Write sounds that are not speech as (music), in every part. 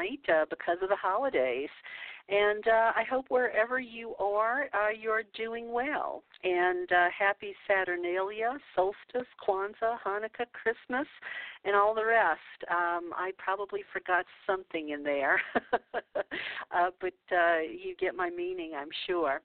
Monday night uh, because of the holidays. And uh, I hope wherever you are, uh, you're doing well. And uh, happy Saturnalia, solstice, Kwanzaa, Hanukkah, Christmas, and all the rest. Um, I probably forgot something in there, (laughs) uh, but uh, you get my meaning, I'm sure.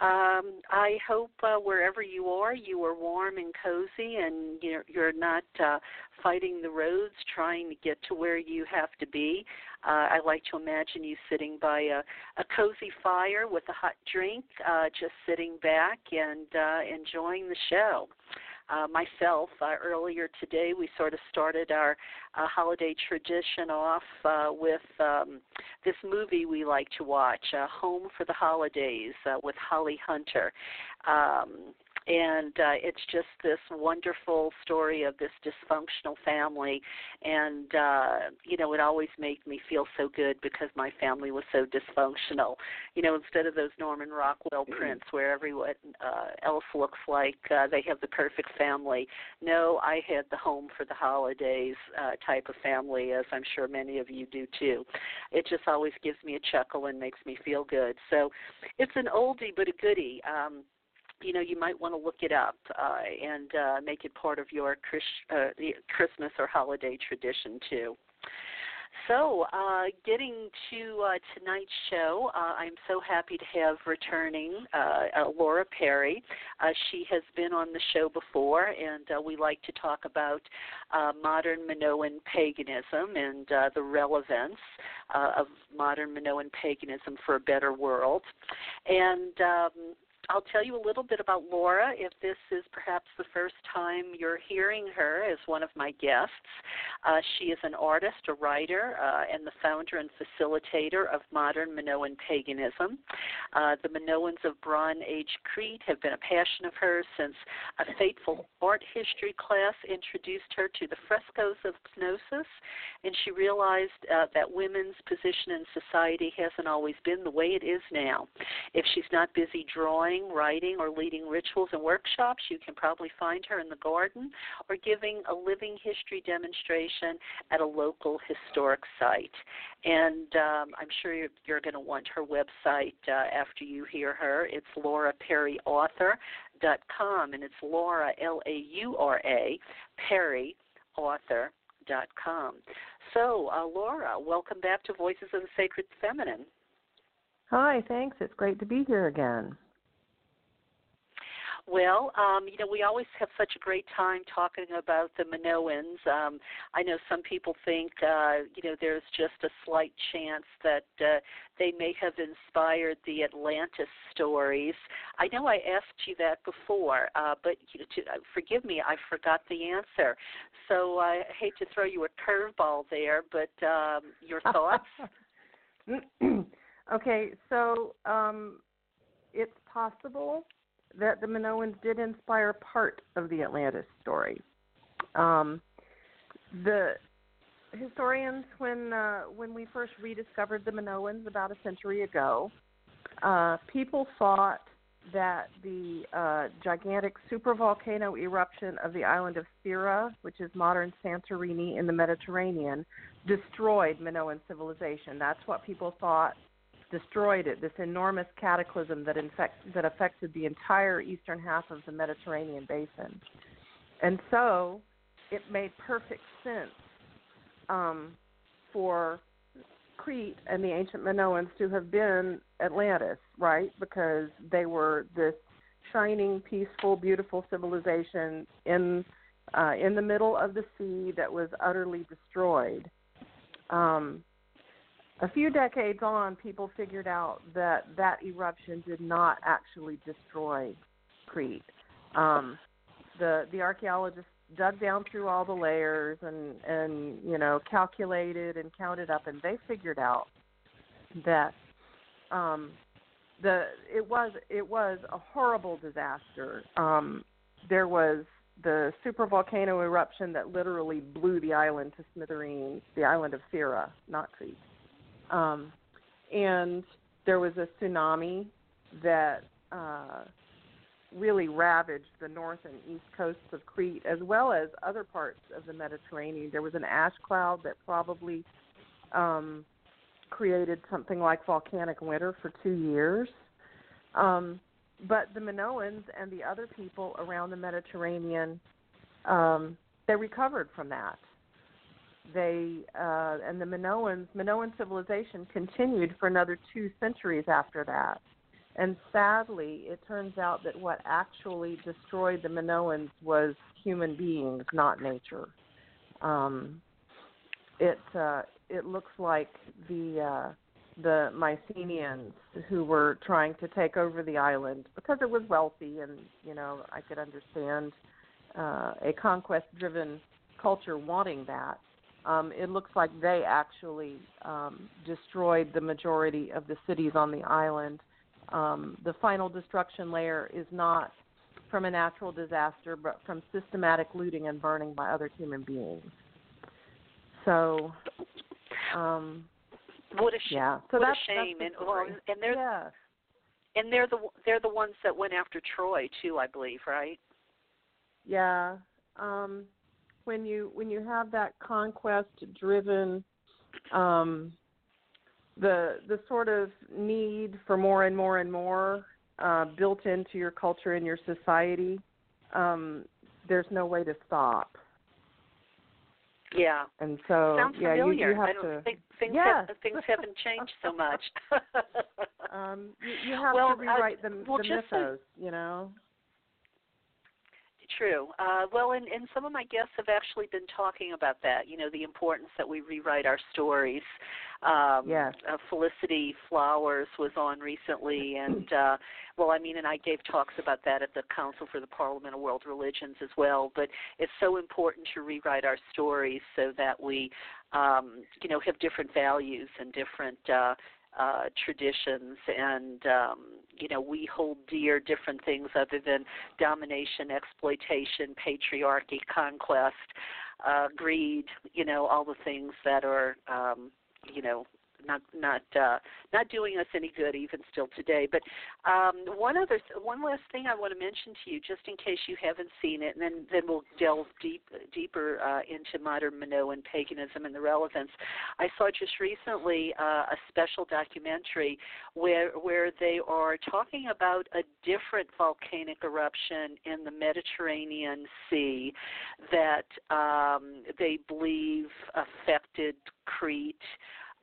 Um, I hope uh, wherever you are, you are warm and cozy, and you're, you're not uh, fighting the roads trying to get to where you have to be. Uh, I like to imagine you sitting by a, a cozy fire with a hot drink, uh, just sitting back and uh, enjoying the show myself uh, earlier today. We sort of started our uh, holiday tradition off uh, with um, this movie we like to watch, uh, Home for the Holidays, uh, with Holly Hunter. Um, and uh, it's just this wonderful story of this dysfunctional family. And uh you know it always made me feel so good because my family was so dysfunctional. You know instead of those norman rockwell mm-hmm. prints where everyone uh, else looks like uh, they have the perfect family no i had the home for the holidays uh, type of family as i'm sure many of you do too. It just always gives me a chuckle and makes me feel good. So it's an oldie but a goodie. Um you know you might want to look it up uh, and uh, make it part of your uh, Christmas or holiday tradition too. So, uh, getting to uh, tonight's show, uh, I'm so happy to have returning uh, uh, Laura Perry. Uh, she has been on the show before, and we like to talk about modern Minoan paganism and the relevance of modern Minoan paganism for a better world. And um, I'll tell you a little bit about Laura if this is perhaps the first time you're hearing her as one of my guests. Uh, she is an artist, a writer, uh, and the founder and facilitator of modern Minoan paganism. Uh, the Minoans of Bronze Age Crete have been a passion of hers since a fateful art history class introduced her to the frescoes of Knossos, and she realized uh, that women's position in society hasn't always been the way it is now. If she's not busy drawing, drawing, writing, or leading rituals and workshops, you can probably find her in the garden or giving a living history demonstration at a local historic site. And um, I'm sure you're, you're going to want her website uh, after you hear her. It's Laura Perry Author. Dot com and it's Laura, L A U R A, Perry, author. Dot com. So, uh, Laura, welcome back to Voices of the Sacred Feminine. Hi, thanks. It's great to be here again. Well, um, you know, we always have such a great time talking about the Minoans. Um, I know some people think, uh, you know, there's just a slight chance that uh, they may have inspired the Atlantis stories. I know I asked you that before, uh, but you know, to, uh, forgive me, I forgot the answer. So I hate to throw you a curveball there, but um, your (laughs) thoughts? (clears throat) okay, so um, it's possible that the Minoans did inspire part of the Atlantis story. Um, the historians, when uh, when we first rediscovered the Minoans about a century ago, uh, people thought that the uh, gigantic supervolcano eruption of the island of Thera, which is modern Santorini in the Mediterranean, destroyed Minoan civilization. That's what people thought destroyed it, this enormous cataclysm that, infect, that affected the entire eastern half of the Mediterranean basin. And so it made perfect sense um, for Crete and the ancient Minoans to have been Atlantis, right? Because they were this shining, peaceful, beautiful civilization in uh, in the middle of the sea that was utterly destroyed. Um, a few decades on, people figured out that that eruption did not actually destroy Crete. Um, the the archaeologists dug down through all the layers and and you know calculated and counted up, and they figured out that um, the it was it was a horrible disaster. Um, there was the supervolcano eruption that literally blew the island to smithereens, the island of Thera, not Crete. Um, and there was a tsunami that uh, really ravaged the north and east coasts of Crete as well as other parts of the Mediterranean. There was an ash cloud that probably um, created something like volcanic winter for two years. Um, but the Minoans and the other people around the Mediterranean, um, they recovered from that. They uh, and the Minoans, Minoan civilization continued for another two centuries after that. And sadly, it turns out that what actually destroyed the Minoans was human beings, not nature. Um, it uh, it looks like the uh, the Mycenaeans who were trying to take over the island because it was wealthy, and you know I could understand uh, a conquest-driven culture wanting that. Um, it looks like they actually um, destroyed the majority of the cities on the island. Um, the final destruction layer is not from a natural disaster, but from systematic looting and burning by other human beings. So, um, what a sh- yeah. So what that's, a shame, that's and well, and they're yeah. and they're the they're the ones that went after Troy too, I believe, right? Yeah. Um, when you when you have that conquest driven um, the the sort of need for more and more and more uh, built into your culture and your society, um, there's no way to stop. Yeah. And so Sounds yeah, you, familiar. you have I don't to think things Yes. have, things haven't changed so much. (laughs) (laughs) um, you, you have Well, to uh, rewrite the, well, the mythos, you know. True. Uh, well, and, and some of my guests have actually been talking about that. You know, the importance that we rewrite our stories. Um, Yes. uh, Felicity Flowers was on recently, and uh, well, I mean, and I gave talks about that at the Council for the Parliament of World Religions as well. But it's so important to rewrite our stories so that we, um, you know, have different values and different. Uh, uh, traditions and um, you know we hold dear different things other than domination, exploitation, patriarchy, conquest, uh, greed. You know all the things that are um, you know not not uh, not doing us any good even still today. But um, one other one last thing I want to mention to you, just in case you haven't seen it, and then then we'll delve deep deeper uh, into modern Minoan paganism and the relevance. I saw just recently uh, a special documentary where where they are talking about a different volcanic eruption in the Mediterranean Sea that um, they believe affected Crete.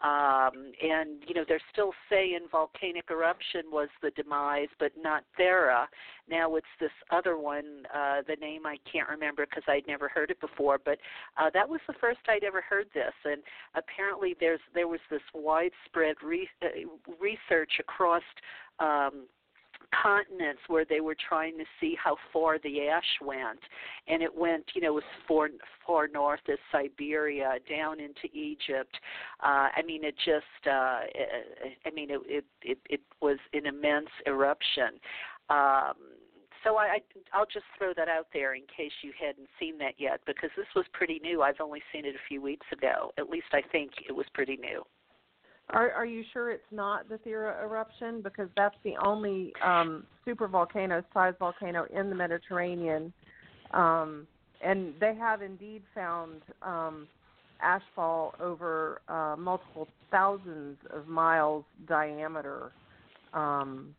Um, and you know they're still saying volcanic eruption was the demise, but not Thera. Now it's this other one. Uh, the name I can't remember because I'd never heard it before, but uh, that was the first I'd ever heard this. And apparently there's there was this widespread re- uh, research across. Um, continents where they were trying to see how far the ash went and it went you know as far far north as Siberia down into Egypt uh I mean it just uh I mean it it it, it was an immense eruption um so I, I I'll just throw that out there in case you hadn't seen that yet because this was pretty new. I've only seen it a few weeks ago. At least I think it was pretty new. Are are you sure it's not the Thera eruption? Because that's the only um, super volcano sized volcano in the Mediterranean, um, and they have indeed found um, ashfall over uh, multiple thousands of miles diameter um,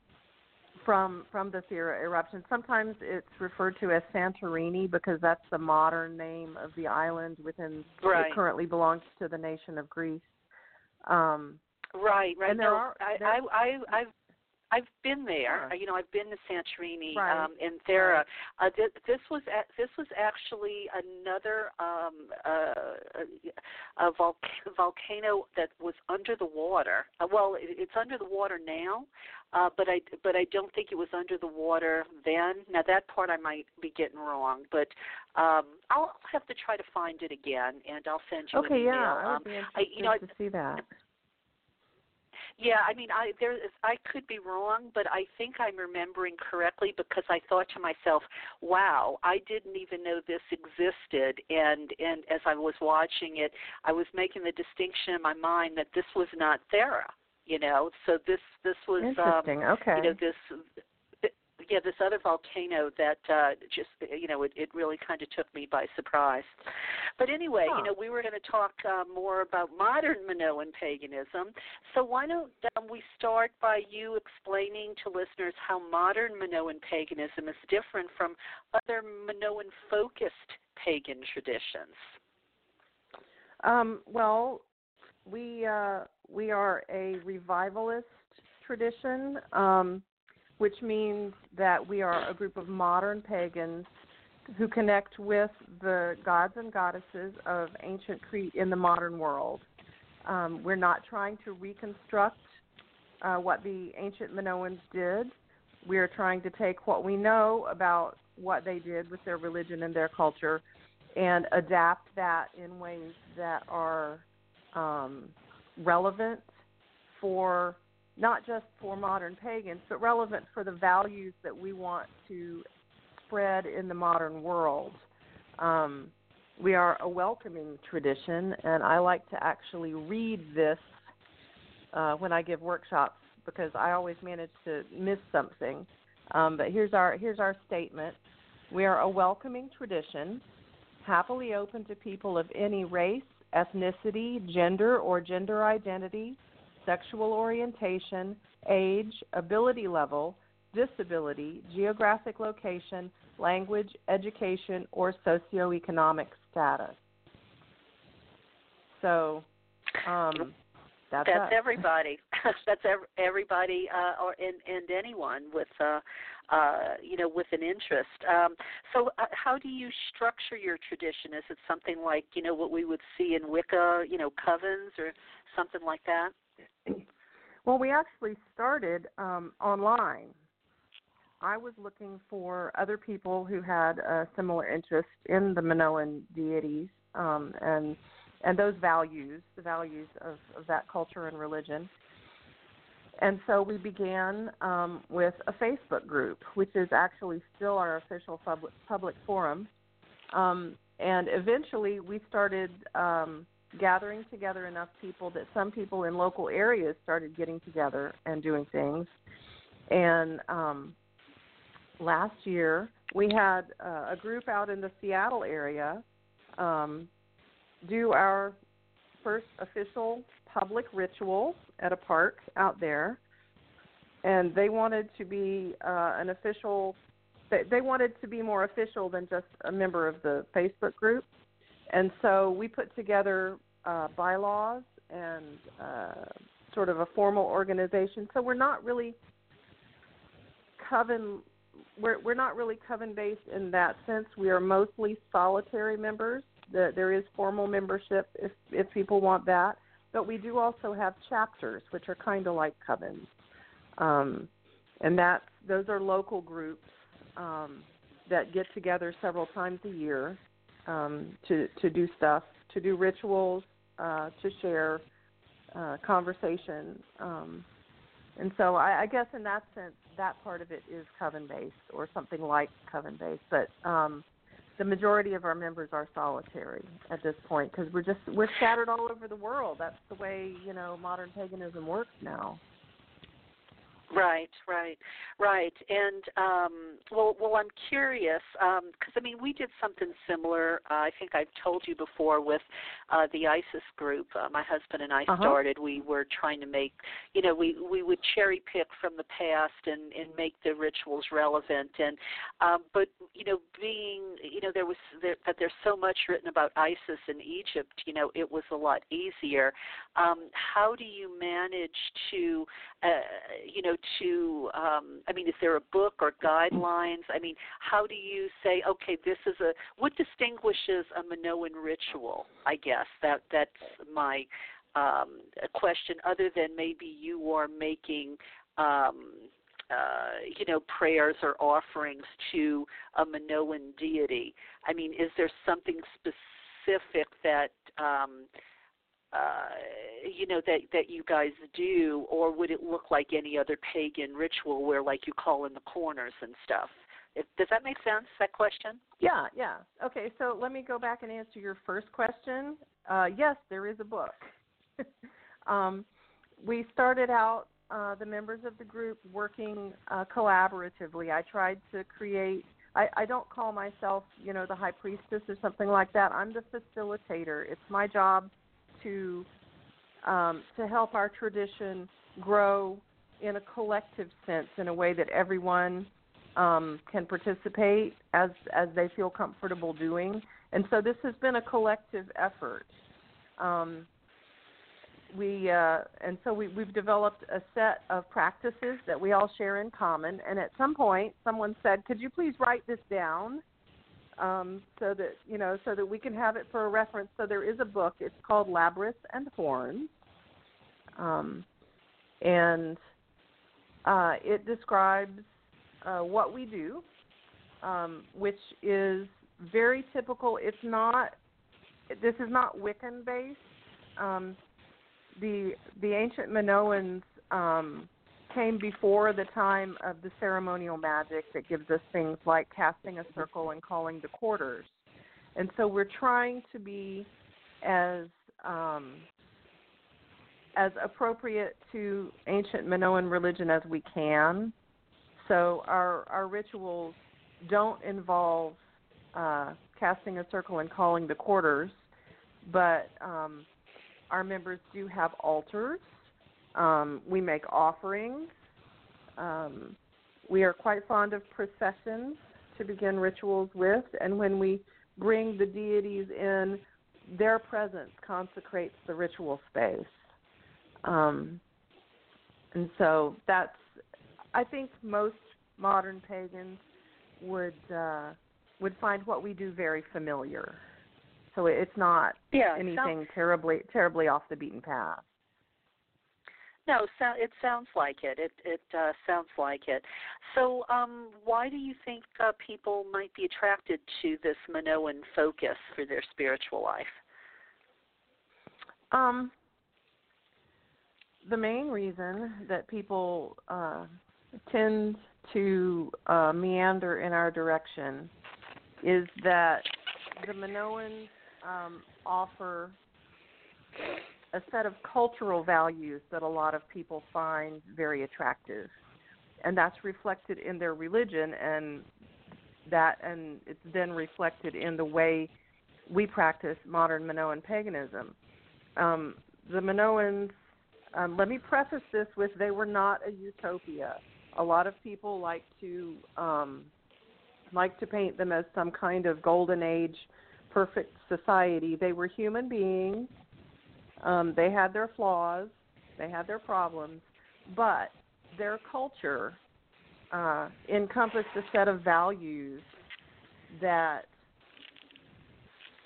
from from the Thera eruption. Sometimes it's referred to as Santorini because that's the modern name of the island within Right. it currently belongs to the nation of Greece. Um, Right, right. And there no, are- I, there- I, I, I've, I've been there. Sure. You know, I've been to Santorini Right, um, and Thera. right. Uh, th- this was a- this was actually another um, uh, a, a vol- volcano that was under the water. Uh, well, it, it's under the water now, uh, but I but I don't think it was under the water then. Now that part I might be getting wrong, but um, I'll have to try to find it again, and I'll send you okay, an email. yeah, I um, would be interested I, you know, I, to see that. Yeah, I mean, I there is I could be wrong, but I think I'm remembering correctly because I thought to myself, "Wow, I didn't even know this existed." And and as I was watching it, I was making the distinction in my mind that this was not Thera, you know. So this this was um Interesting. okay. you know this yeah, this other volcano that uh, just you know it, it really kind of took me by surprise. But anyway, huh. you know we were going to talk uh, more about modern Minoan paganism. So why don't um, we start by you explaining to listeners how modern Minoan paganism is different from other Minoan focused pagan traditions? Um, well, we uh, we are a revivalist tradition. Um, which means that we are a group of modern pagans who connect with the gods and goddesses of ancient Crete in the modern world. Um, we're not trying to reconstruct uh, what the ancient Minoans did. We are trying to take what we know about what they did with their religion and their culture and adapt that in ways that are um, relevant for not just for modern pagans, but relevant for the values that we want to spread in the modern world. Um, we are a welcoming tradition, and I like to actually read this uh, when I give workshops because I always manage to miss something. Um, but here's our here's our statement: We are a welcoming tradition, happily open to people of any race, ethnicity, gender, or gender identity sexual orientation, age, ability level, disability, geographic location, language, education, or socioeconomic status. So, um, that's, that's everybody. (laughs) (laughs) that's everybody, uh, or and, and anyone with, uh, uh, you know, with an interest. Um, so, uh, how do you structure your tradition? Is it something like you know what we would see in Wicca, you know, covens or something like that? (clears throat) Well, we actually started um, online. I was looking for other people who had a similar interest in the Minoan deities um, and and those values, the values of, of that culture and religion. And so we began um, with a Facebook group, which is actually still our official public, public forum. Um, and eventually we started um, gathering together enough people that some people in local areas started getting together and doing things. And um, last year, we had uh, a group out in the Seattle area um, do our first official public ritual at a park out there. And they wanted to be uh, an official, they, they wanted to be more official than just a member of the Facebook group. And so we put together uh, bylaws and uh, sort of a formal organization. So we're not really coven. We're we're not really coven based in that sense. We are mostly solitary members. The, there is formal membership if if people want that, but we do also have chapters, which are kind of like covens, um, and that those are local groups um, that get together several times a year um, to to do stuff, to do rituals, uh, to share uh, conversation. Um, and so I, I guess in that sense, that part of it is coven based or something like coven based. But um, the majority of our members are solitary at this point because we're just we're scattered all over the world. That's the way you know modern paganism works now. Right, right, right. And um, well, well, I'm curious because um, I mean, we did something similar. Uh, I think I've told you before with uh, the Isis group. Uh, my husband and I uh-huh. started. We were trying to make, you know, we we would cherry pick from the past and and make the rituals relevant. And um, but you know, being you know, there was there, that there's so much written about Isis in Egypt. You know, it was a lot easier. Um, how do you manage to, uh, you know, to um, i mean is there a book or guidelines i mean how do you say okay this is a what distinguishes a minoan ritual i guess that that's my um, question other than maybe you are making um, uh, you know, prayers or offerings to a Minoan deity. I mean, is there something specific that um, uh, you know that that you guys do, or would it look like any other pagan ritual where like you call in the corners and stuff? If, does that make sense? That question? Yeah, yeah. Okay, so let me go back and answer your first question. Uh, yes, there is a book. (laughs) um, we started out uh, the members of the group working uh, collaboratively. I tried to create. I, I don't call myself, you know, the high priestess or something like that. I'm the facilitator. It's my job to um, to help our tradition grow in a collective sense, in a way that everyone um, can participate as as they feel comfortable doing. And so this has been a collective effort. Um, we uh, and so we, we've developed a set of practices that we all share in common. And at some point, someone said, "Could you please write this down?" Um, so that you know, so that we can have it for a reference. So there is a book. It's called Labrys and Horns, um, and uh, it describes uh, what we do, um, which is very typical. It's not. This is not Wiccan based. Um, the the ancient Minoans um, came before the time of the ceremonial magic that gives us things like casting a circle and calling the quarters, and so we're trying to be as um, as appropriate to ancient Minoan religion as we can. So our our rituals don't involve uh, casting a circle and calling the quarters, but um, our members do have altars. Um, we make offerings. Um, we are quite fond of processions to begin rituals with, and when we bring the deities in, their presence consecrates the ritual space. Um, and so that's, I think most modern pagans would uh, would find what we do very familiar. So it's not yeah, anything sounds, terribly terribly off the beaten path. No, so, it sounds like it. It it uh, sounds like it. So, um, why do you think uh, people might be attracted to this Minoan focus for their spiritual life? Um, the main reason that people uh, tend to uh, meander in our direction is that the Minoans um, offer a set of cultural values that a lot of people find very attractive, and that's reflected in their religion, and that and it's then reflected in the way we practice modern Minoan paganism. Um, the Minoans, um, let me preface this with they were not a utopia. A lot of people like to um, like to paint them as some kind of golden age perfect society. They were human beings. Um, they had their flaws, they had their problems, but their culture uh, encompassed a set of values that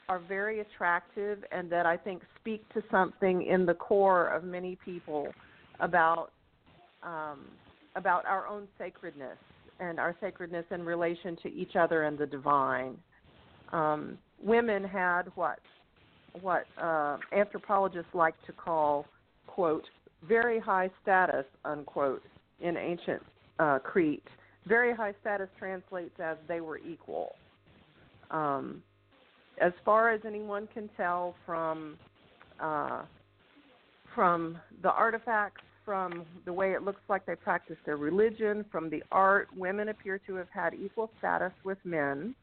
are very attractive and that I think speak to something in the core of many people about um, about our own sacredness and our sacredness in relation to each other and the divine. Um, women had what what uh, anthropologists like to call quote very high status unquote in ancient uh, Crete. Very high status translates as they were equal. Um, as far as anyone can tell from uh, from the artifacts, from the way it looks like they practice their religion, from the art, women appear to have had equal status with men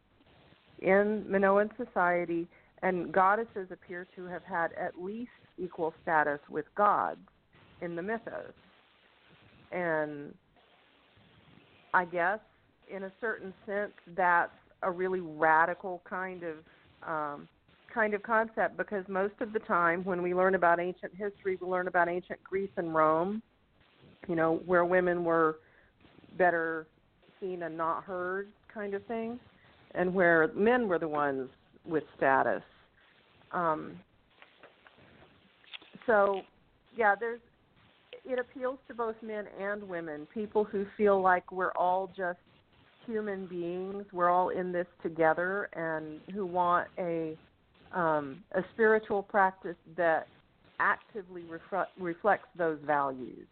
in Minoan society, and goddesses appear to have had at least equal status with gods in the mythos. And I guess, in a certain sense, that's a really radical kind of um, kind of concept because most of the time when we learn about ancient history, we learn about ancient Greece and Rome, you know, where women were better seen and not heard, kind of thing and where men were the ones with status. Um, so, yeah, there's it appeals to both men and women. People who feel like we're all just human beings, we're all in this together, and who want a um, a spiritual practice that actively refre- reflects those values.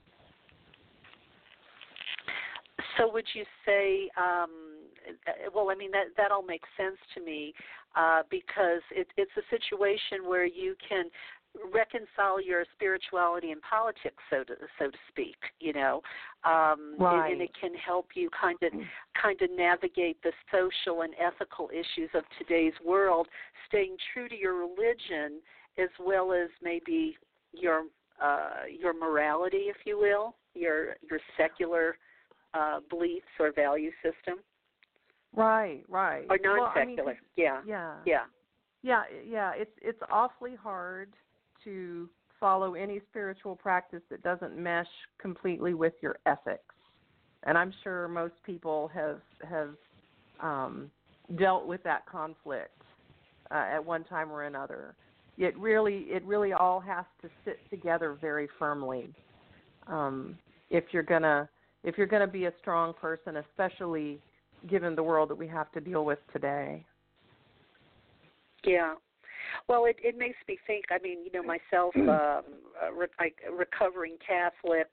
So, would you say? Um well, I mean that that all makes sense to me uh, because it, it's a situation where you can reconcile your spirituality and politics so to so to speak you know? Um right. and, and it can help you kind of kind of navigate the social and ethical issues of today's world staying true to your religion as well as maybe your uh your morality if you will your your secular uh beliefs or value system right right. Or non-secular well, I mean, yeah. Yeah. Yeah. Yeah yeah it's it's awfully hard to follow any spiritual practice that doesn't mesh completely with your ethics. And I'm sure most people have have um, dealt with that conflict uh, at one time or another. It really it really all has to sit together very firmly um, if you're gonna if you're gonna be a strong person, especially given the world that we have to deal with today. Yeah, well, it it makes me think. I mean, you know, myself, (clears throat) um, a, re- a recovering Catholic,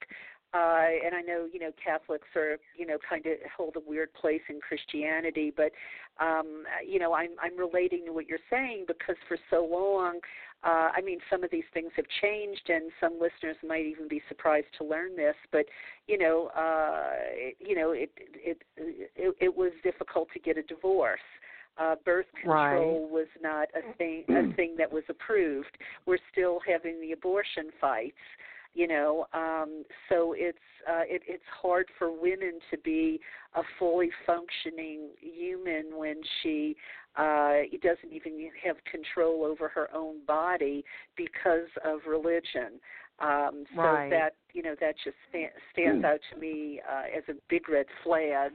uh, and I know you know Catholics are you know kind of hold a weird place in Christianity, but um, you know I'm I'm relating to what you're saying because for so long, uh, I mean some of these things have changed, and some listeners might even be surprised to learn this, but you know uh, it, you know it, it it it was difficult to get a divorce uh, birth control right. was not a thing a (clears throat) thing that was approved. We're still having the abortion fights, you know. Um, so it's uh, it, it's hard for women to be a fully functioning human when she uh, doesn't even have control over her own body because of religion. Um, so right. that you know that just sta- stands out to me uh, as a big red flag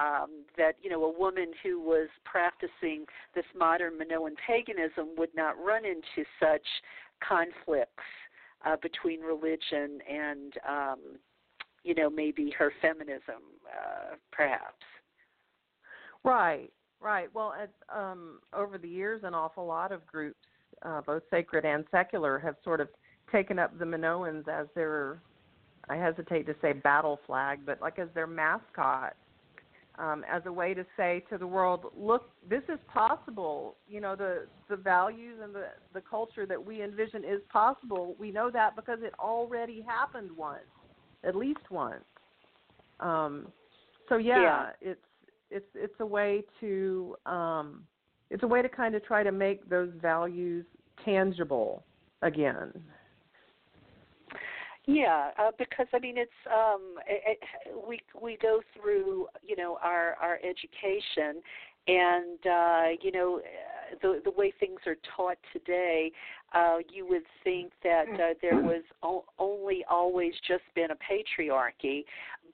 um, that you know a woman who was practicing this modern Minoan paganism would not run into such conflicts uh, between religion and um, you know maybe her feminism, uh, perhaps. Right, right. Well, um, over the years, an awful lot of groups, uh, both sacred and secular, have sort of taken up the Minoans as their I hesitate to say battle flag, but like as their mascot um, as a way to say to the world, look, this is possible. You know, the the values and the the culture that we envision is possible. We know that because it already happened once, at least once. Um, so yeah, yeah, it's it's it's a way to um, it's a way to kind of try to make those values tangible again. Yeah, uh, because I mean it's um, it, it, we we go through you know our our education, and uh, you know the the way things are taught today, uh, you would think that uh, there was o- only always just been a patriarchy,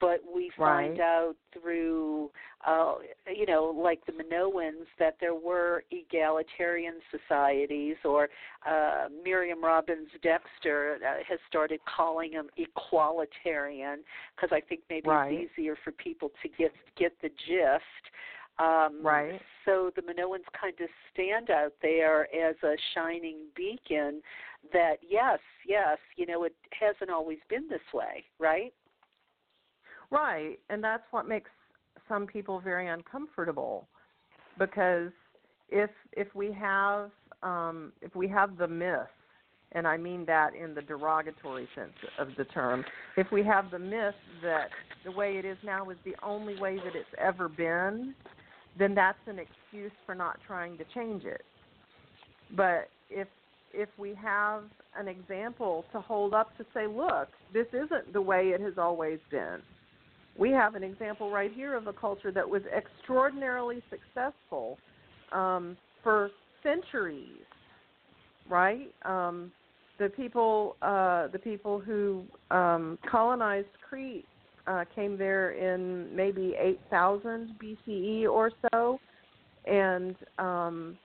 but we find right. out through, uh, you know, like the Minoans, that there were egalitarian societies, or uh, Miriam Robbins Dexter uh, has started calling them equalitarian, because I think maybe right. it's easier for people to get get the gist. Um, right. So the Minoans kind of stand out there as a shining beacon that, yes, yes, you know, it hasn't always been this way, right? Right. And that's what makes some people very uncomfortable because if if we have um, if we have the myth, and I mean that in the derogatory sense of the term, if we have the myth that the way it is now is the only way that it's ever been, then that's an excuse for not trying to change it. But if if we have an example to hold up to say, look, this isn't the way it has always been. We have an example right here of a culture that was extraordinarily successful um, for centuries, right? Um, the people, uh, the people who um, colonized Crete uh, came there in maybe 8000 BCE or so, and um,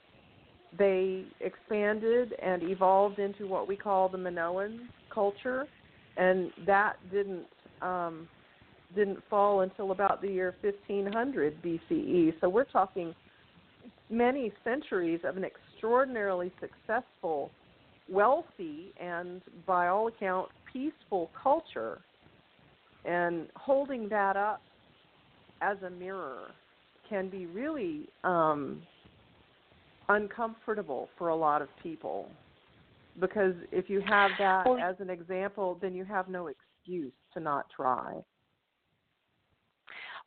they expanded and evolved into what we call the Minoan culture, and that didn't um, didn't fall until about the year 1500 BCE. So we're talking many centuries of an extraordinarily successful, wealthy, and by all accounts peaceful culture and holding that up as a mirror can be really um, uncomfortable for a lot of people because if you have that Well- as an example, then you have no excuse to not try.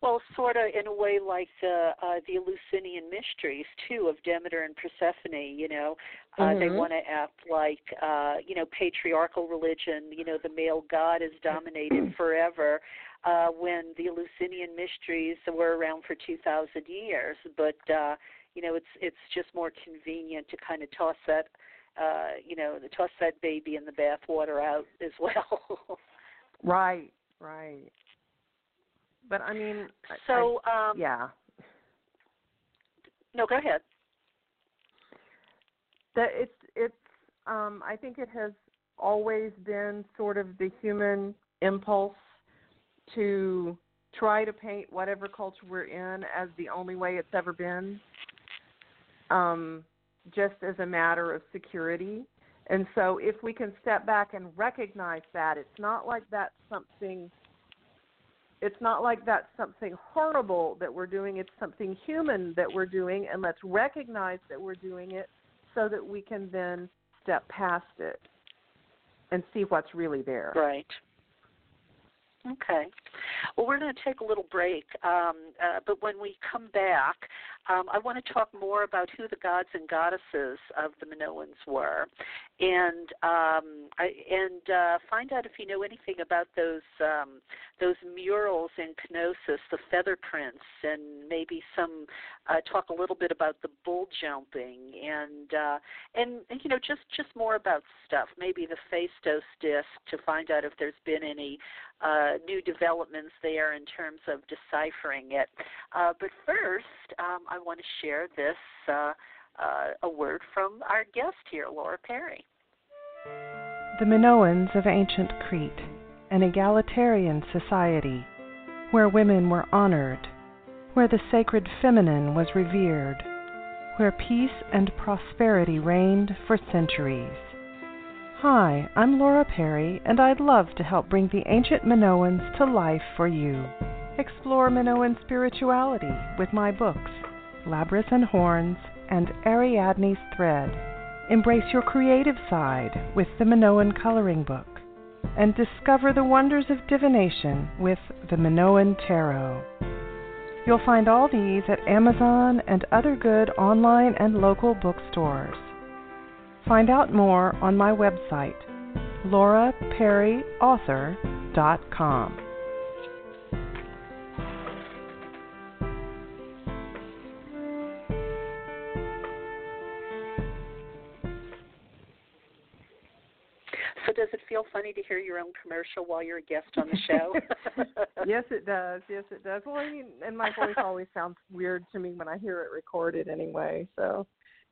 Well, sort of in a way like the uh, the Eleusinian mysteries too of Demeter and Persephone. You know, uh, they Mhm. want to act like uh, you know patriarchal religion. You know, the male god is dominated (clears throat) forever. Uh, when the Eleusinian mysteries were around for two thousand years, but uh, you know, it's it's just more convenient to kind of toss that. Uh, you know, the toss that baby in the bathwater out as (laughs) well. Right, right. But I mean, I- so, I, um, yeah, no, go ahead. That it's it's. Um, I think it has always been sort of the human impulse to try to paint whatever culture we're in as the only way it's ever been. Um, just as a matter of security. And so if we can step back and recognize that, it's not like that's something it's not like that's something horrible that we're doing, it's something human that we're doing and let's recognize that we're doing it so that we can then step past it and see what's really there. Right. Okay. Well, we're going to take a little break, um, uh, but when we come back, um, I want to talk more about who the gods and goddesses of the Minoans were, and um, I, and uh, find out if you know anything about those um, those murals in Knossos, the feather prints, and maybe some uh, talk a little bit about the bull jumping, and uh, and you know just just more about stuff. Maybe the Phaistos disc to find out if there's been any uh, new developments there in terms of deciphering it. Uh, but first, um, I want to share this uh, uh, a word from our guest here, Laura Perry. The Minoans of ancient Crete, an egalitarian society where women were honored, where the sacred feminine was revered, where peace and prosperity reigned for centuries. Hi, I'm Laura Perry, and I'd love to help bring the ancient Minoans to life for you. Explore Minoan spirituality with my books, Labrys and Horns and Ariadne's Thread. Embrace your creative side with the Minoan Coloring Book. And discover the wonders of divination with the Minoan Tarot. You'll find all these at Amazon and other good online and local bookstores. Find out more on my website, lauraperryauthor.com. So, does it feel funny to hear your own commercial while you're a guest on the show? (laughs) yes, it does. Yes, it does. Well, I mean, and my voice always sounds weird to me when I hear it recorded anyway. So,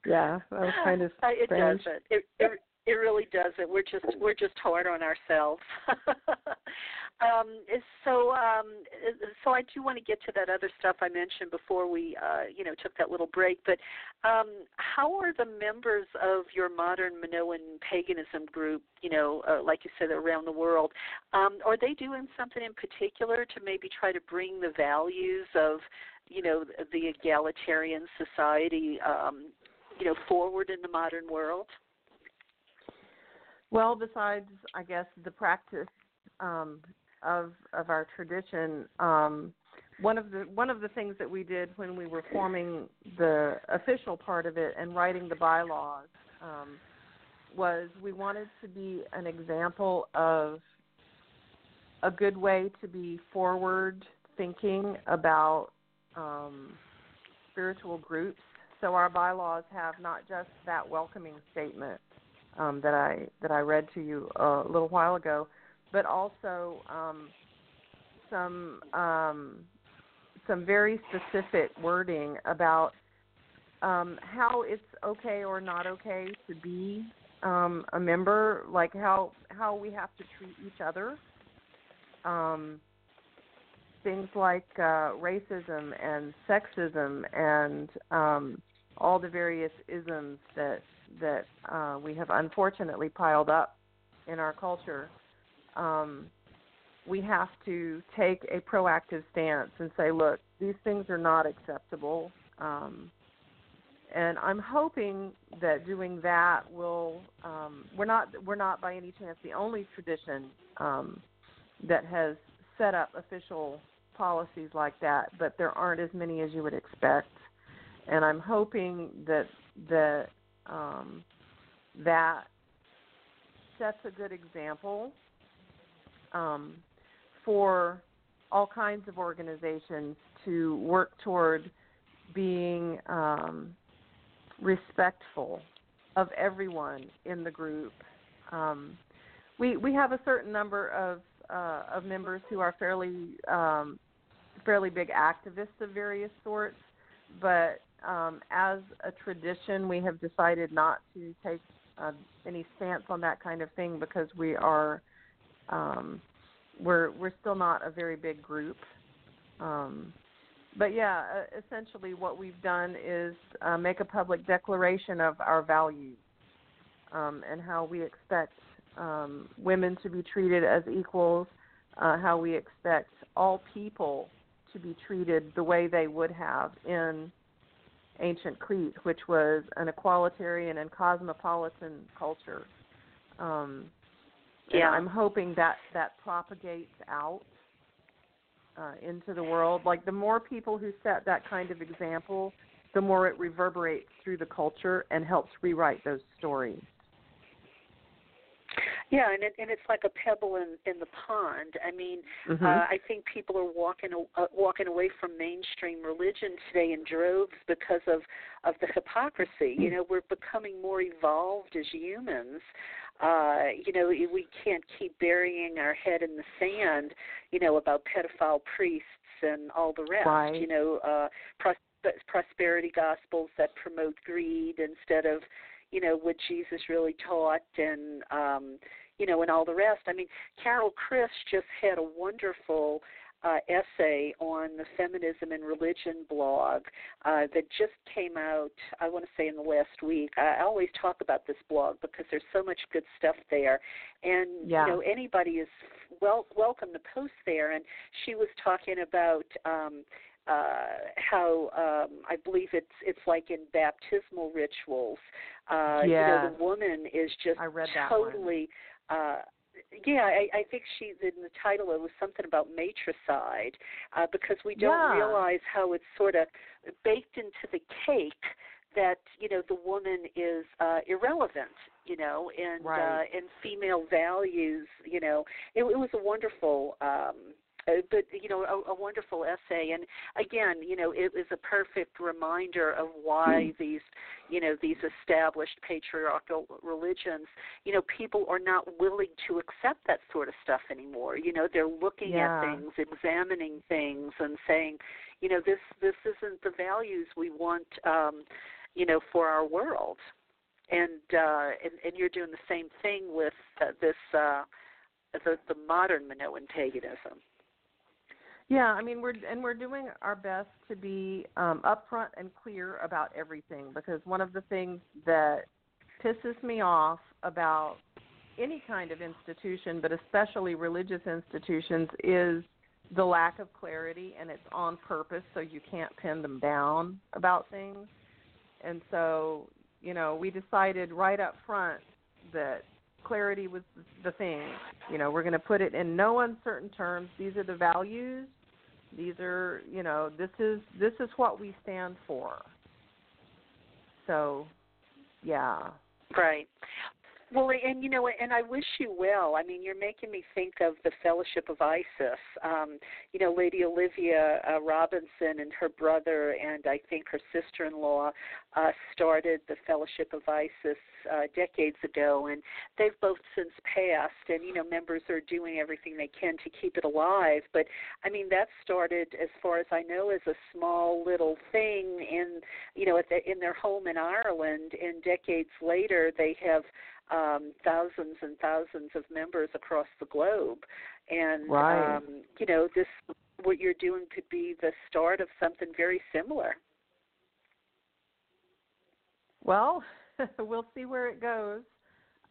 yeah, that was kind of Uh, it doesn't. It, it it really doesn't. We're just we're just hard on ourselves. (laughs) um, so um, so I do want to get to that other stuff I mentioned before we uh, you know took that little break. But um, how are the members of your modern Minoan paganism group, you know, uh, like you said, around the world, um, are they doing something in particular to maybe try to bring the values of you know the egalitarian society um, you know forward in the modern world? Well, besides, I guess the practice um, of of our tradition, um, one of the one of the things that we did when we were forming the official part of it and writing the bylaws um, was we wanted to be an example of a good way to be forward thinking about um, spiritual groups. So our bylaws have not just that welcoming statement um, that I that I read to you a little while ago, but also um, some um, some very specific wording about um, how it's okay or not okay to be um, a member, like how how we have to treat each other. Um, things like uh, racism and sexism and um, all the various isms that that uh, we have unfortunately piled up in our culture. Um, we have to take a proactive stance and say, look, these things are not acceptable. Um, and I'm hoping that doing that will um, we're not we're not by any chance the only tradition um, that has set up official policies like that, but there aren't as many as you would expect, and I'm hoping that that um, that sets a good example um, for all kinds of organizations to work toward being um, respectful of everyone in the group. Um, we we have a certain number of uh, of members who are fairly um, fairly big activists of various sorts, but um, as a tradition, we have decided not to take uh, any stance on that kind of thing because we are um, we're we're still not a very big group. Um, but yeah, essentially what we've done is uh, make a public declaration of our values um, and how we expect um, women to be treated as equals, uh, how we expect all people to be treated the way they would have in ancient Crete, which was an equalitarian and cosmopolitan culture. Um, yeah, I'm hoping that that propagates out uh, into the world. Like the more people who set that kind of example, the more it reverberates through the culture and helps rewrite those stories. Yeah, and it, and it's like a pebble in in the pond. I mean, mm-hmm. uh, I think people are walking uh, walking away from mainstream religion today in droves because of of the hypocrisy. You know, we're becoming more evolved as humans. Uh, you know, we can't keep burying our head in the sand. You know, about pedophile priests and all the rest. Right. You know, uh, pros- prosperity gospels that promote greed instead of you know what Jesus really taught and um you know and all the rest. I mean, Carol Christ just had a wonderful uh, essay on the feminism and religion blog uh, that just came out. I want to say in the last week. I, always talk about this blog because there's so much good stuff there, and yeah. you know anybody is well welcome to post there. And she was talking about. Um, uh, how um, I believe it's it's like in baptismal rituals. Uh, yeah. You know, the woman is just I read that totally. Uh, yeah, I, I think she in the title it was something about matricide uh, because we don't yeah. realize how it's sort of baked into the cake that you know the woman is uh, irrelevant, you know, and right. uh, and female values, you know, it, it was a wonderful um, but you know a, a wonderful essay and again you know it was a perfect reminder of why Hmm. these you know these established patriarchal religions you know people are not willing to accept that sort of stuff anymore you know they're looking yeah. at things examining things and saying you know this this isn't the values we want um you know for our world and uh and, and you're doing the same thing with uh, this uh the the modern Minoan paganism. Yeah, I mean we're and we're doing our best to be um, upfront and clear about everything because one of the things that pisses me off about any kind of institution, but especially religious institutions, is the lack of clarity, and it's on purpose so you can't pin them down about things. And so, you know, we decided right up front that clarity was the thing. You know, we're going to put it in no uncertain terms. These are the values these are you know this is this is what we stand for so yeah right well, and you know, and I wish you well. I mean, you're making me think of the Fellowship of Isis. Um, you know, Lady Olivia uh, Robertson and her brother, and I think her sister-in-law, uh, started the Fellowship of Isis uh, decades ago, and they've both since passed. And you know, members are doing everything they can to keep it alive. But I mean, that started, as far as I know, as a small little thing in you know, at the, in their home in Ireland. And decades later, they have um, thousands and thousands of members across the globe. And right. um, you know, this what you're doing could be the start of something very similar. Well, (laughs) we'll see where it goes.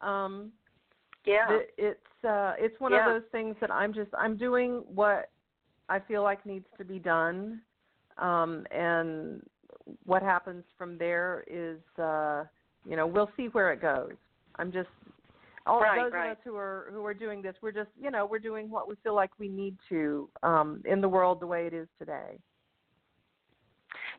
Um, yeah, it, it's uh, it's one yeah. of those things that I'm just I'm doing what I feel like needs to be done, um, and what happens from there is, uh, you know, we'll see where it goes. I'm just all right, those right. of us who are who are doing this, we're just you know we're doing what we feel like we need to um, in the world the way it is today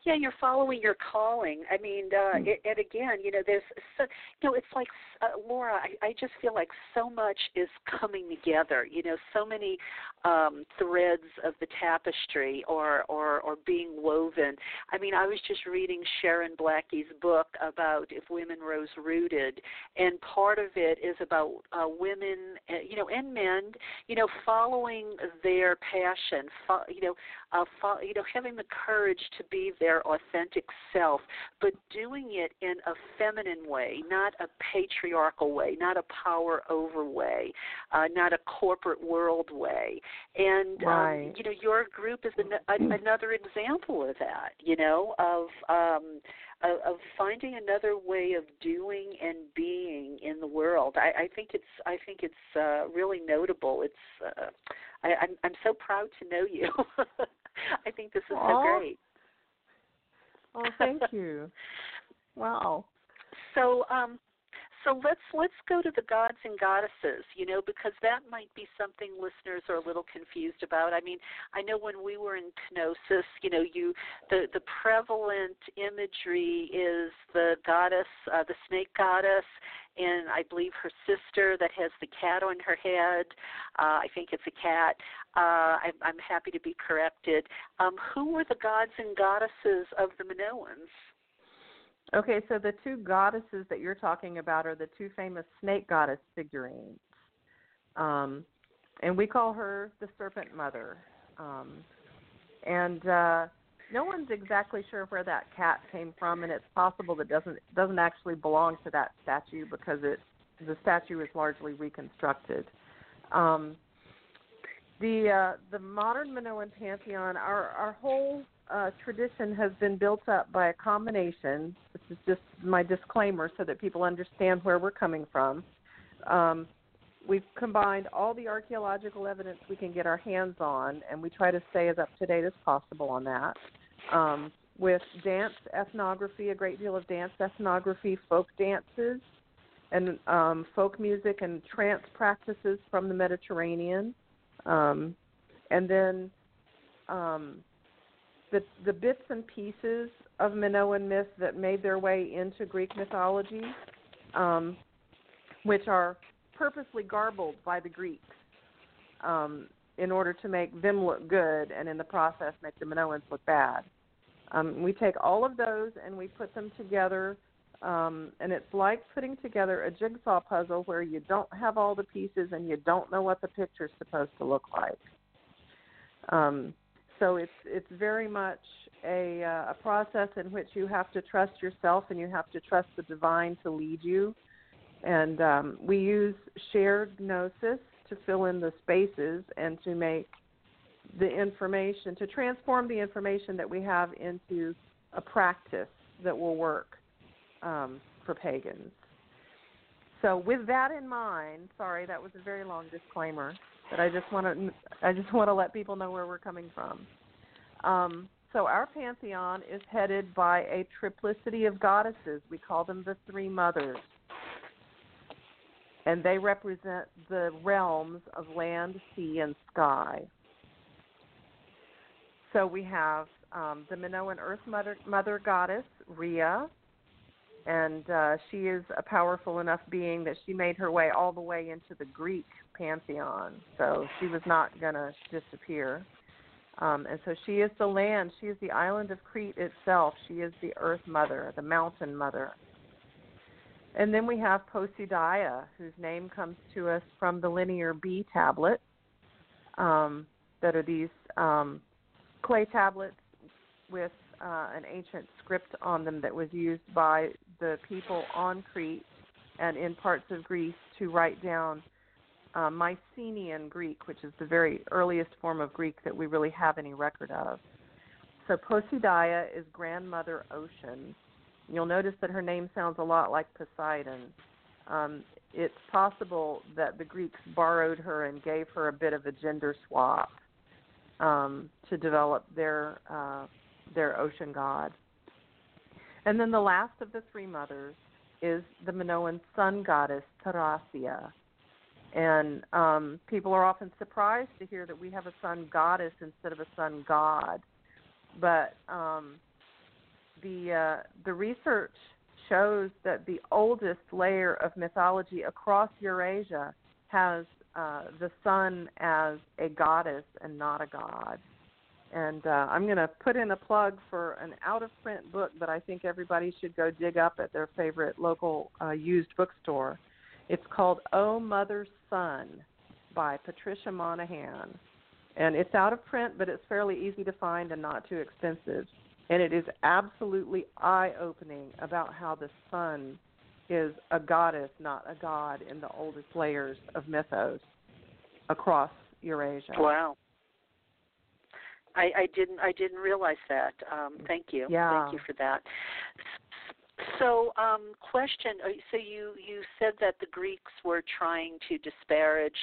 yeah you're following your calling i mean uh Hmm. it, and again you know there's so you know it's like uh, laura I, I just feel like so much is coming together you know so many um threads of the tapestry or or or being woven i mean i was just reading sharon blackie's book about if women rose rooted and part of it is about uh women uh, you know and men you know following their passion fo- you know uh, fo- you know, having the courage to be their authentic self, but doing it in a feminine way, not a patriarchal way, not a power over way, uh, not a corporate world way. And Right. um, you know, your group is an, a, (clears throat) another example of that. You know, of um, of, of finding another way of doing and being in the world. I, I think it's I think it's uh, really notable. It's uh, I, I'm I'm so proud to know you. (laughs) (laughs) I think this is so great. oh thank you (laughs) wow So um so let's let's go to the gods and goddesses, you know, because that might be something listeners are a little confused about. I mean, I know when we were in Knossos, you know, you the the prevalent imagery is the goddess, uh, the snake goddess, and I believe her sister that has the cat on her head. Uh, I think it's a cat. Uh, I'm, I'm happy to be corrected. Um, who were the gods and goddesses of the Minoans? Okay, so the two goddesses that you're talking about are the two famous snake goddess figurines. Um, and we call her the Serpent Mother. Um, and uh, no one's exactly sure where that cat came from, and it's possible that doesn't doesn't actually belong to that statue because it the statue is largely reconstructed. Um, the uh, the modern Minoan pantheon, our our whole uh, tradition has been built up by a combination. This is just my disclaimer so that people understand where we're coming from. Um, we've combined all the archaeological evidence we can get our hands on, and we try to stay as up to date as possible on that. Um, with dance ethnography, a great deal of dance ethnography, folk dances, and um, folk music and trance practices from the Mediterranean, um, and then um, the the bits and pieces of Minoan myth that made their way into Greek mythology, um, which are purposely garbled by the Greeks um, in order to make them look good, and in the process make the Minoans look bad. Um, we take all of those and we put them together, um, and it's like putting together a jigsaw puzzle where you don't have all the pieces and you don't know what the picture's supposed to look like. Um, so it's it's very much a uh, a process in which you have to trust yourself and you have to trust the divine to lead you. And um, we use shared gnosis to fill in the spaces and to make the information to transform the information that we have into a practice that will work um, for pagans. So, with that in mind, sorry that was a very long disclaimer, but I just want to I just want to let people know where we're coming from. Um, so, our pantheon is headed by a triplicity of goddesses. We call them the three mothers, and they represent the realms of land, sea, and sky. So we have um, the Minoan Earth Mother, Mother Goddess, Rhea, and uh, she is a powerful enough being that she made her way all the way into the Greek pantheon. So she was not going to disappear. Um, and so she is the land, she is the island of Crete itself. She is the Earth Mother, the Mountain Mother. And then we have Posidaia, whose name comes to us from the Linear B tablet, um, that are these um, clay tablets with uh, an ancient script on them that was used by the people on Crete and in parts of Greece to write down uh, Mycenaean Greek, which is the very earliest form of Greek that we really have any record of. So Posidaia is grandmother ocean. You'll notice that her name sounds a lot like Poseidon. Um, it's possible that the Greeks borrowed her and gave her a bit of a gender swap um, to develop their uh, their ocean god. And then the last of the three mothers is the Minoan sun goddess Therasia. And um, people are often surprised to hear that we have a sun goddess instead of a sun god. But um, the uh, the research shows that the oldest layer of mythology across Eurasia has uh, the sun as a goddess and not a god. And uh, I'm going to put in a plug for an out of print book that I think everybody should go dig up at their favorite local uh, used bookstore. It's called Oh Mother Sun by Patricia Monaghan. And it's out of print, but it's fairly easy to find and not too expensive. And it is absolutely eye opening about how the sun is a goddess, not a god, in the oldest layers of mythos across Eurasia. Wow. I, I didn't I didn't realize that. Um, thank you. Yeah. Thank you for that. So, um, question. uh, So you you said that the Greeks were trying to disparage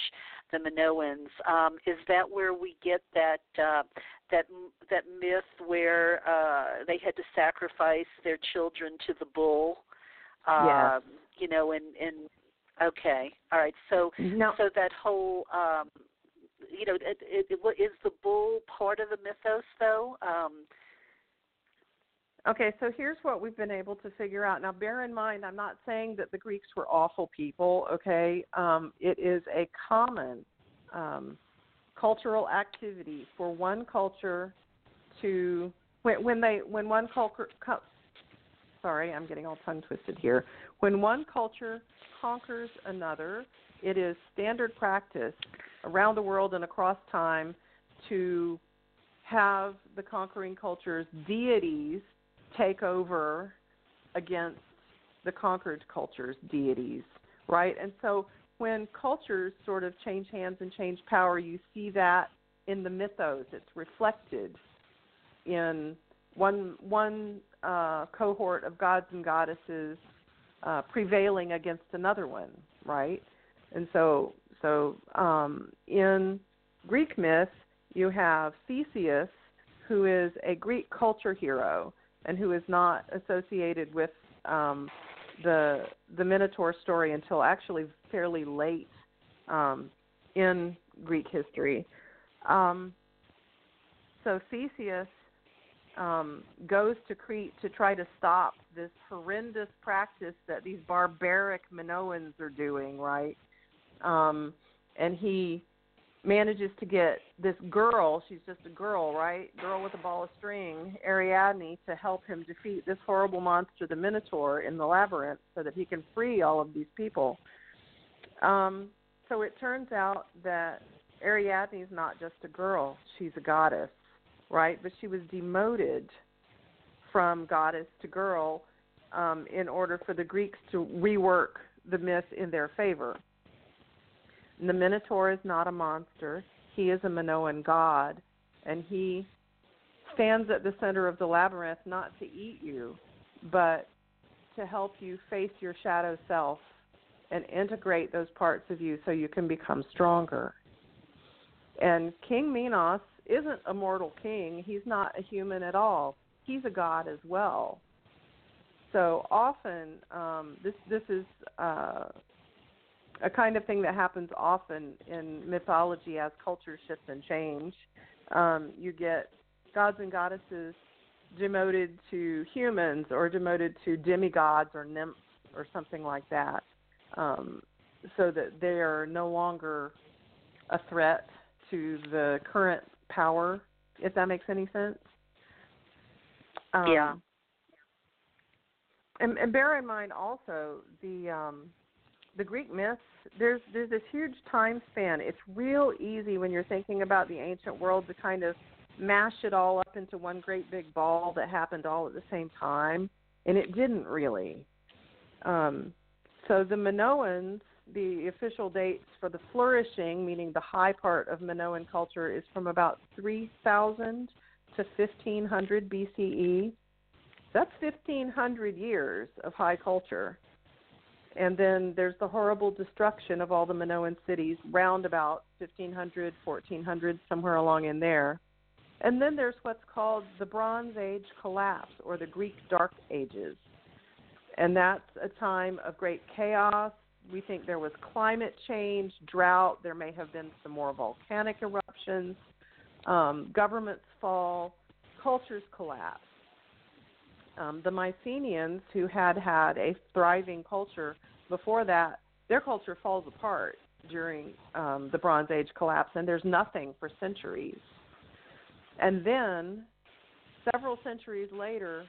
the Minoans. Um, is that where we get that uh, that that myth where uh, they had to sacrifice their children to the bull? Yes. Um, you know, and and okay, all right. So No. so that whole um, you know, it, it, it, what- is the bull part of the mythos though? Um, Okay, so here's what we've been able to figure out. Now, bear in mind, I'm not saying that the Greeks were awful people. Okay, um, it is a common um, cultural activity for one culture to when, when they when one culture. Sorry, I'm getting all tongue twisted here. When one culture conquers another, it is standard practice around the world and across time to have the conquering culture's deities take over against the conquered culture's deities, right? And so when cultures sort of change hands and change power, you see that in the mythos. It's reflected in one one uh, cohort of gods and goddesses uh, prevailing against another one, right? And so so um, in Greek myth, you have Theseus, who is a Greek culture hero and who is not associated with um, the the Minotaur story until actually fairly late um, in Greek history. Um, so Theseus um, goes to Crete to try to stop this horrendous practice that these barbaric Minoans are doing, right? Um, and he manages to get this girl, she's just a girl, right? Girl with a ball of string, Ariadne, to help him defeat this horrible monster, the Minotaur, in the labyrinth so that he can free all of these people. Um, so it turns out that Ariadne is not just a girl, she's a goddess, right? But she was demoted from goddess to girl um, in order for the Greeks to rework the myth in their favor. The Minotaur is not a monster. He is a Minoan god, and he stands at the center of the labyrinth not to eat you, but to help you face your shadow self and integrate those parts of you so you can become stronger. And King Minos isn't a mortal king. He's not a human at all. He's a god as well. So often, um, this this is uh, a kind of thing that happens often in mythology as culture shifts and change. Um, you get gods and goddesses demoted to humans or demoted to demigods or nymphs or something like that, um, so that they are no longer a threat to the current power. If that makes any sense. Um, Yeah. And, and bear in mind also the um, the Greek myths. There's there's this huge time span. It's real easy when you're thinking about the ancient world to kind of mash it all up into one great big ball that happened all at the same time, and it didn't really. Um, so the Minoans, the official dates for the flourishing, meaning the high part of Minoan culture, is from about 3000 to 1500 BCE. That's 1500 years of high culture. And then there's the horrible destruction of all the Minoan cities round about 1500, 1400, somewhere along in there. And then there's what's called the Bronze Age collapse or the Greek Dark Ages. And that's a time of great chaos. We think there was climate change, drought, there may have been some more volcanic eruptions, um, governments fall, cultures collapse. Um, the Mycenaeans, who had had a thriving culture before that, their culture falls apart during um, the Bronze Age collapse, and there's nothing for centuries. And then, several centuries later,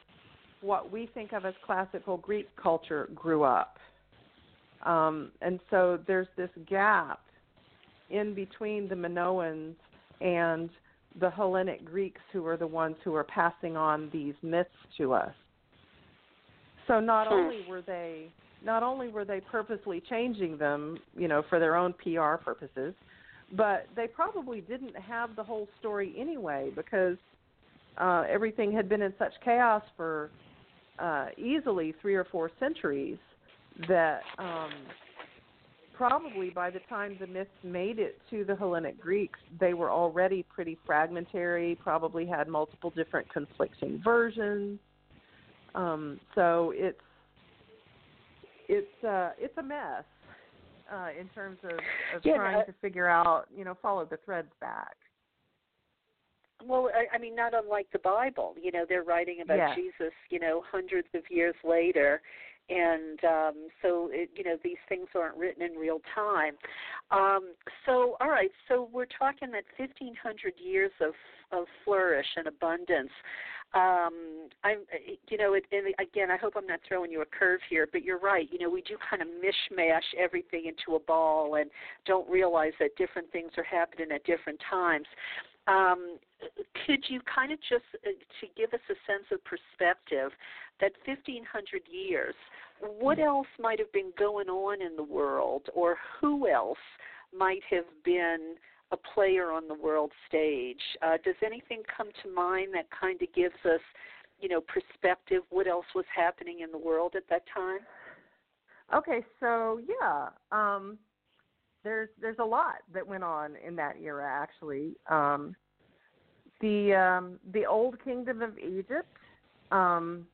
what we think of as classical Greek culture grew up. Um, and so there's this gap in between the Minoans and the Hellenic Greeks who are the ones who are passing on these myths to us. So not hmm. only were they not only were they purposely changing them, you know, for their own PR purposes, but they probably didn't have the whole story anyway because uh, everything had been in such chaos for uh, easily three or four centuries that um, probably by the time the myths made it to the Hellenic Greeks, they were already pretty fragmentary, probably had multiple different conflicting versions. Um, so it's it's uh, it's a mess uh, in terms of, of yeah, trying to figure out, you know, follow the threads back. Well, I, I mean, not unlike the Bible. You know, they're writing about yes. Jesus. You know, hundreds of years later, and um, so it, you know these things aren't written in real time. Um, so, all right. So we're talking that 1,500 years of of flourish and abundance um i'm you know it, and again i hope i'm not throwing you a curve here but you're right you know we do kind of mishmash everything into a ball and don't realize that different things are happening at different times um could you kind of just uh, to give us a sense of perspective that 1500 years what else might have been going on in the world or who else might have been a player on the world stage. Uh, does anything come to mind that kind of gives us, you know, perspective? What else was happening in the world at that time? Okay, so yeah, um, there's there's a lot that went on in that era actually. Um, the um, the old kingdom of Egypt, um,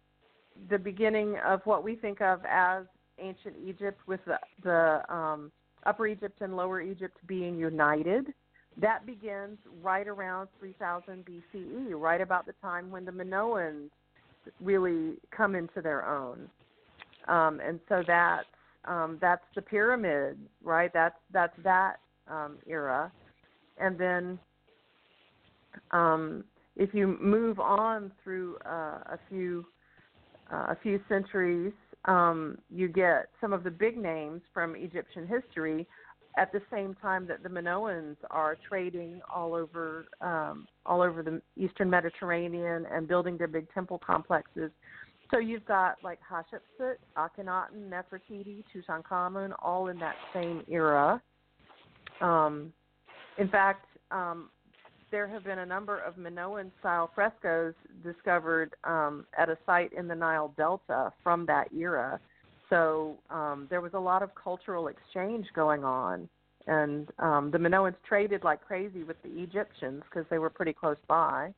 the beginning of what we think of as ancient Egypt, with the, the um, Upper Egypt and Lower Egypt being united that begins right around 3000 BCE, right about the time when the Minoans really come into their own. Um, and so that's um, that's the pyramid, right? That's that's that um, era, and then um, if you move on through uh, a few uh, a few centuries, um, you get some of the big names from Egyptian history at the same time that the Minoans are trading all over um, all over the Eastern Mediterranean and building their big temple complexes. So you've got like Hatshepsut, Akhenaten, Nefertiti, Tutankhamun, all in that same era. Um, in fact, um, there have been a number of Minoan style frescoes discovered um, at a site in the Nile Delta from that era so um, there was a lot of cultural exchange going on, and um, the Minoans traded like crazy with the Egyptians because they were pretty close by.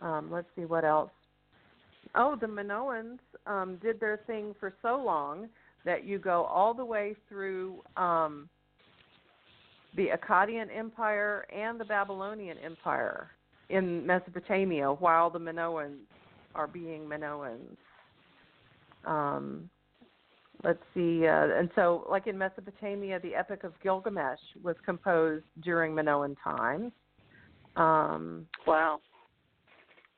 Um, let's see what else. Oh, the Minoans um, did their thing for so long that you go all the way through um, the Akkadian Empire and the Babylonian Empire in Mesopotamia while the Minoans are being Minoans. Um, let's see uh, and so like in mesopotamia the epic of gilgamesh was composed during minoan times um, wow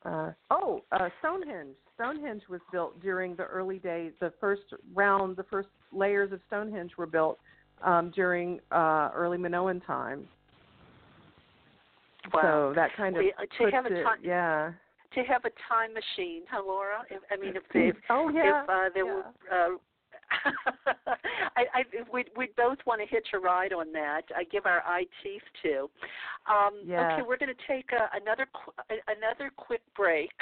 uh, oh uh, stonehenge stonehenge was built during the early days the first round the first layers of stonehenge were built um, during uh, early minoan times wow so that kind of well, to puts have a it, yeah to have a time machine, huh, Laura? If, I mean, if (clears throat) if, oh, yeah. if uh, there yeah. were uh, (laughs) I, I we we both want to hitch a ride on that. I give our eye teeth to. Um, yeah. Okay, we're going to take a, another another quick break,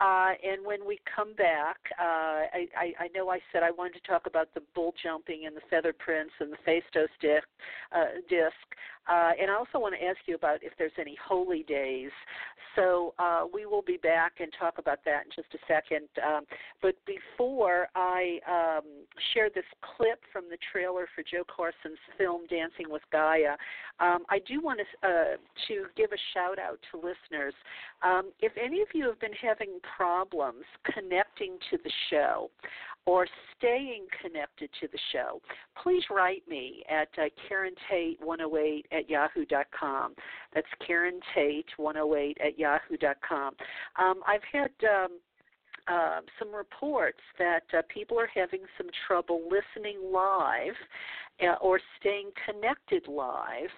uh, and when we come back, uh, I, I, I know I said I wanted to talk about the bull jumping and the feather prince and the Phaistos disc. Uh, disc. Uh, and I also want to ask you about if there's any holy days. So uh, we will be back and talk about that in just a second. Um, but before I um, share this clip from the trailer for Jo Carson's film Dancing with Gaia, um, I do want to, uh, to give a shout out to listeners. Um, if any of you have been having problems connecting to the show, or staying connected to the show, please write me at uh, Karen Tate 108 at yahoo.com. That's Karen Tate 108 at yahoo.com. Um, I've had um, uh, some reports that uh, people are having some trouble listening live uh, or staying connected live,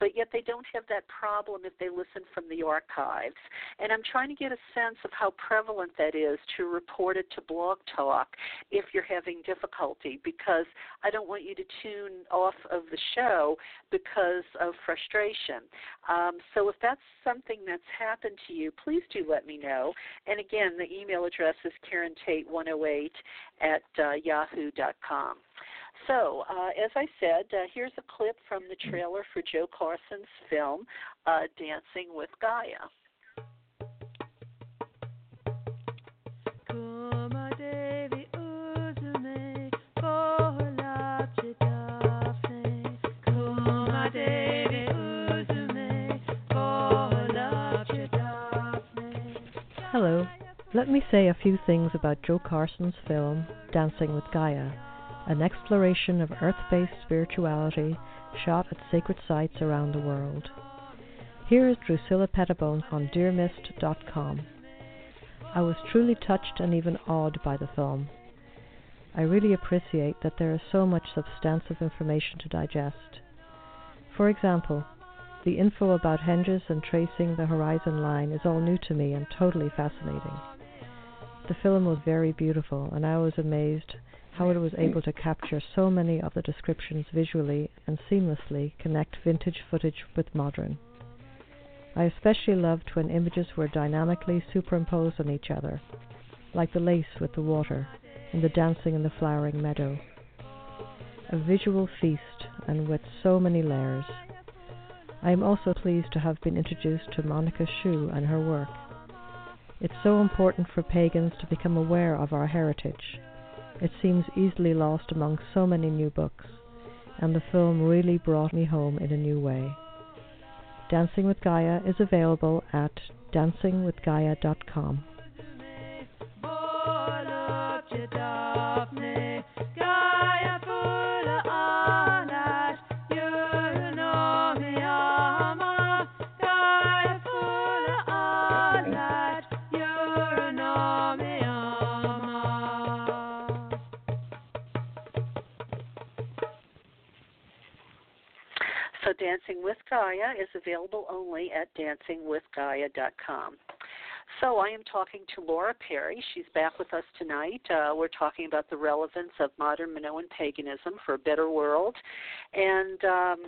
but yet they don't have that problem if they listen from the archives. And I'm trying to get a sense of how prevalent that is to report it to Blog Talk if you're having difficulty, because I don't want you to tune off of the show because of frustration. Um, so if that's something that's happened to you, please do let me know. And again, the email address is Karen Tate 108 at uh, yahoo.com. So, uh, as I said, uh, here's a clip from the trailer for Jo Carson's film, uh, Dancing with Gaia. Hello. Let me say a few things about Jo Carson's film, Dancing with Gaia an exploration of earth based spirituality shot at sacred sites around the world. Here is Drusilla Pettibone on DearMist.com. I was truly touched and even awed by the film. I really appreciate that there is so much substantive information to digest. For example, the info about henges and tracing the horizon line is all new to me and totally fascinating. The film was very beautiful, and I was amazed how it was able to capture so many of the descriptions visually and seamlessly connect vintage footage with modern. I especially loved when images were dynamically superimposed on each other, like the lace with the water and the dancing in the flowering meadow. A visual feast and with so many layers. I am also pleased to have been introduced to Monica Sjöö and her work. It's so important for pagans to become aware of our heritage it seems easily lost among so many new books, and the film really brought me home in a new way. Dancing with Gaia is available at dancingwithgaia.com. Dancing with Gaia is available only at dancingwithgaia.com. So I am talking to Laura Perry. She's back with us tonight. Uh, we're talking about the relevance of modern Minoan paganism for a better world, and um,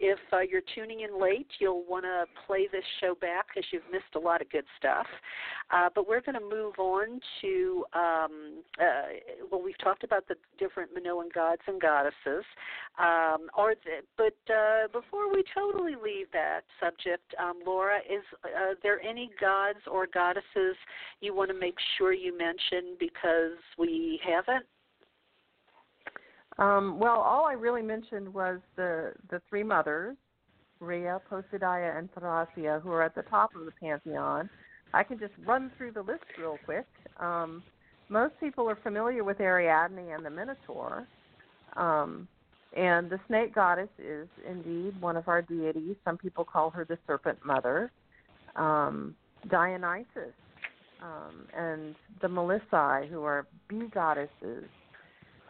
if uh, you're tuning in late, you'll want to play this show back because you've missed a lot of good stuff. Uh, but we're going to move on to, um, uh, well, we've talked about the different Minoan gods and goddesses. Um, the, but uh, before we totally leave that subject, um, Laura, is uh, there any gods or goddesses you want to make sure you mention because we haven't? Um, well, all I really mentioned was the the three mothers, Rhea, Posidaia, and Therasia, who are at the top of the pantheon. I can just run through the list real quick. Um, most people are familiar with Ariadne and the Minotaur. Um, and the snake goddess is indeed one of our deities. Some people call her the serpent mother. Um, Dionysus um, and the Melissae, who are bee goddesses.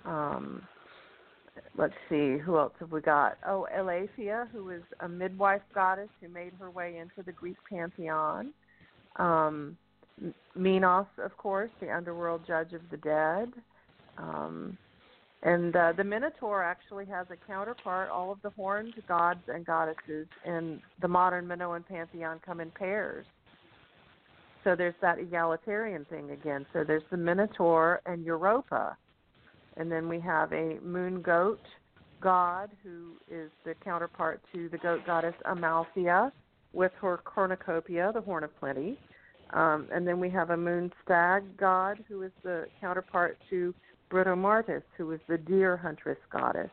Um, let's see, who else have we got? Oh, Eileithyia, who is a midwife goddess who made her way into the Greek pantheon. Um, Minos, of course, the underworld judge of the dead. Um, and uh, the Minotaur actually has a counterpart. All of the horned gods and goddesses in the modern Minoan pantheon come in pairs. So there's that egalitarian thing again. So there's the Minotaur and Europa and then we have a moon goat god, who is the counterpart to the goat goddess Amalthea, with her cornucopia, the horn of plenty. Um, and then we have a moon stag god, who is the counterpart to Britomartis, who is the deer huntress goddess.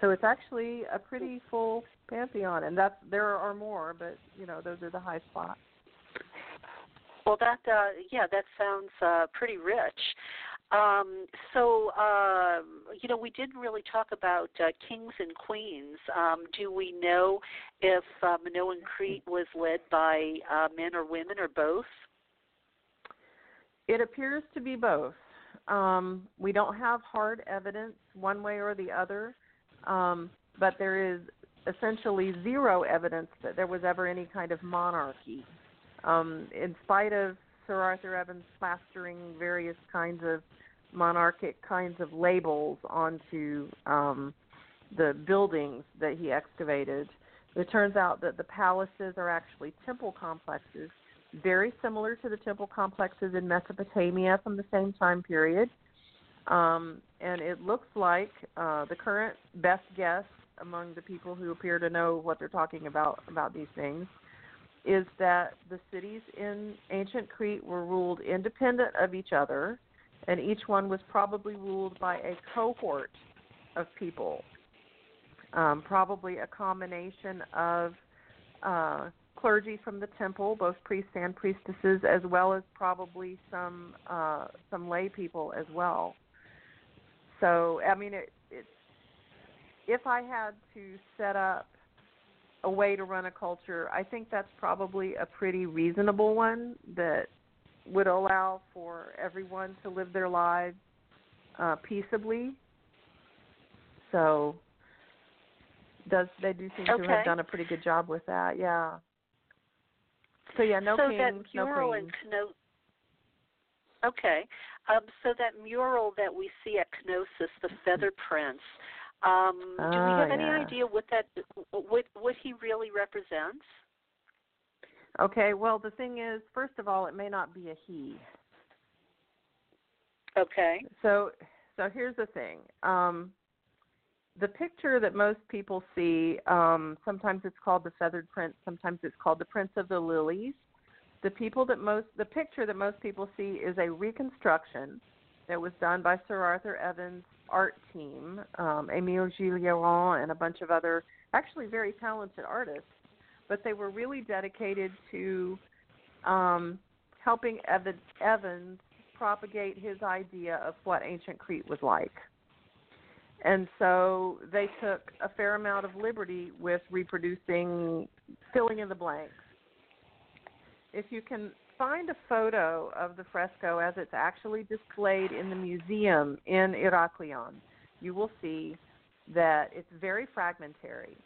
So it's actually a pretty full pantheon, and that's there are more, but you know those are the high spots. Well, that uh, yeah, that sounds uh, pretty rich. Um, so, uh, you know, we didn't really talk about uh, kings and queens. Um, do we know if uh, Minoan Crete was led by uh, men or women or both? It appears to be both. Um, we don't have hard evidence one way or the other, um, but there is essentially zero evidence that there was ever any kind of monarchy. Um, in spite of Sir Arthur Evans plastering various kinds of monarchic kinds of labels onto um, the buildings that he excavated, it turns out that the palaces are actually temple complexes, very similar to the temple complexes in Mesopotamia from the same time period. Um, and it looks like uh, the current best guess among the people who appear to know what they're talking about about these things is that the cities in ancient Crete were ruled independent of each other, and each one was probably ruled by a cohort of people, um, probably a combination of uh, clergy from the temple, both priests and priestesses, as well as probably some uh, some lay people as well. So, I mean, it, it, if I had to set up a way to run a culture, I think that's probably a pretty reasonable one that would allow for everyone to live their lives uh, peaceably. So, does they do seem okay. to have done a pretty good job with that? Yeah. So yeah, no so kings, no queens. Kno- okay, um, so that mural that we see at Knossos, the Feather Prince. Um, do we Ah, have any yeah. idea what that what what he really represents? Okay, well the thing is, first of all, it may not be a he. Okay. So so here's the thing. Um the picture that most people see, um, sometimes it's called the feathered prince, sometimes it's called the Prince of the Lilies. The people that most the picture that most people see is a reconstruction that was done by Sir Arthur Evans' art team, um, Emile Gilliéron and a bunch of other actually very talented artists. But they were really dedicated to um, helping Evan, Evans propagate his idea of what ancient Crete was like. And so they took a fair amount of liberty with reproducing, filling in the blanks. If you can find a photo of the fresco as it's actually displayed in the museum in Iraklion, you will see that it's very fragmentary.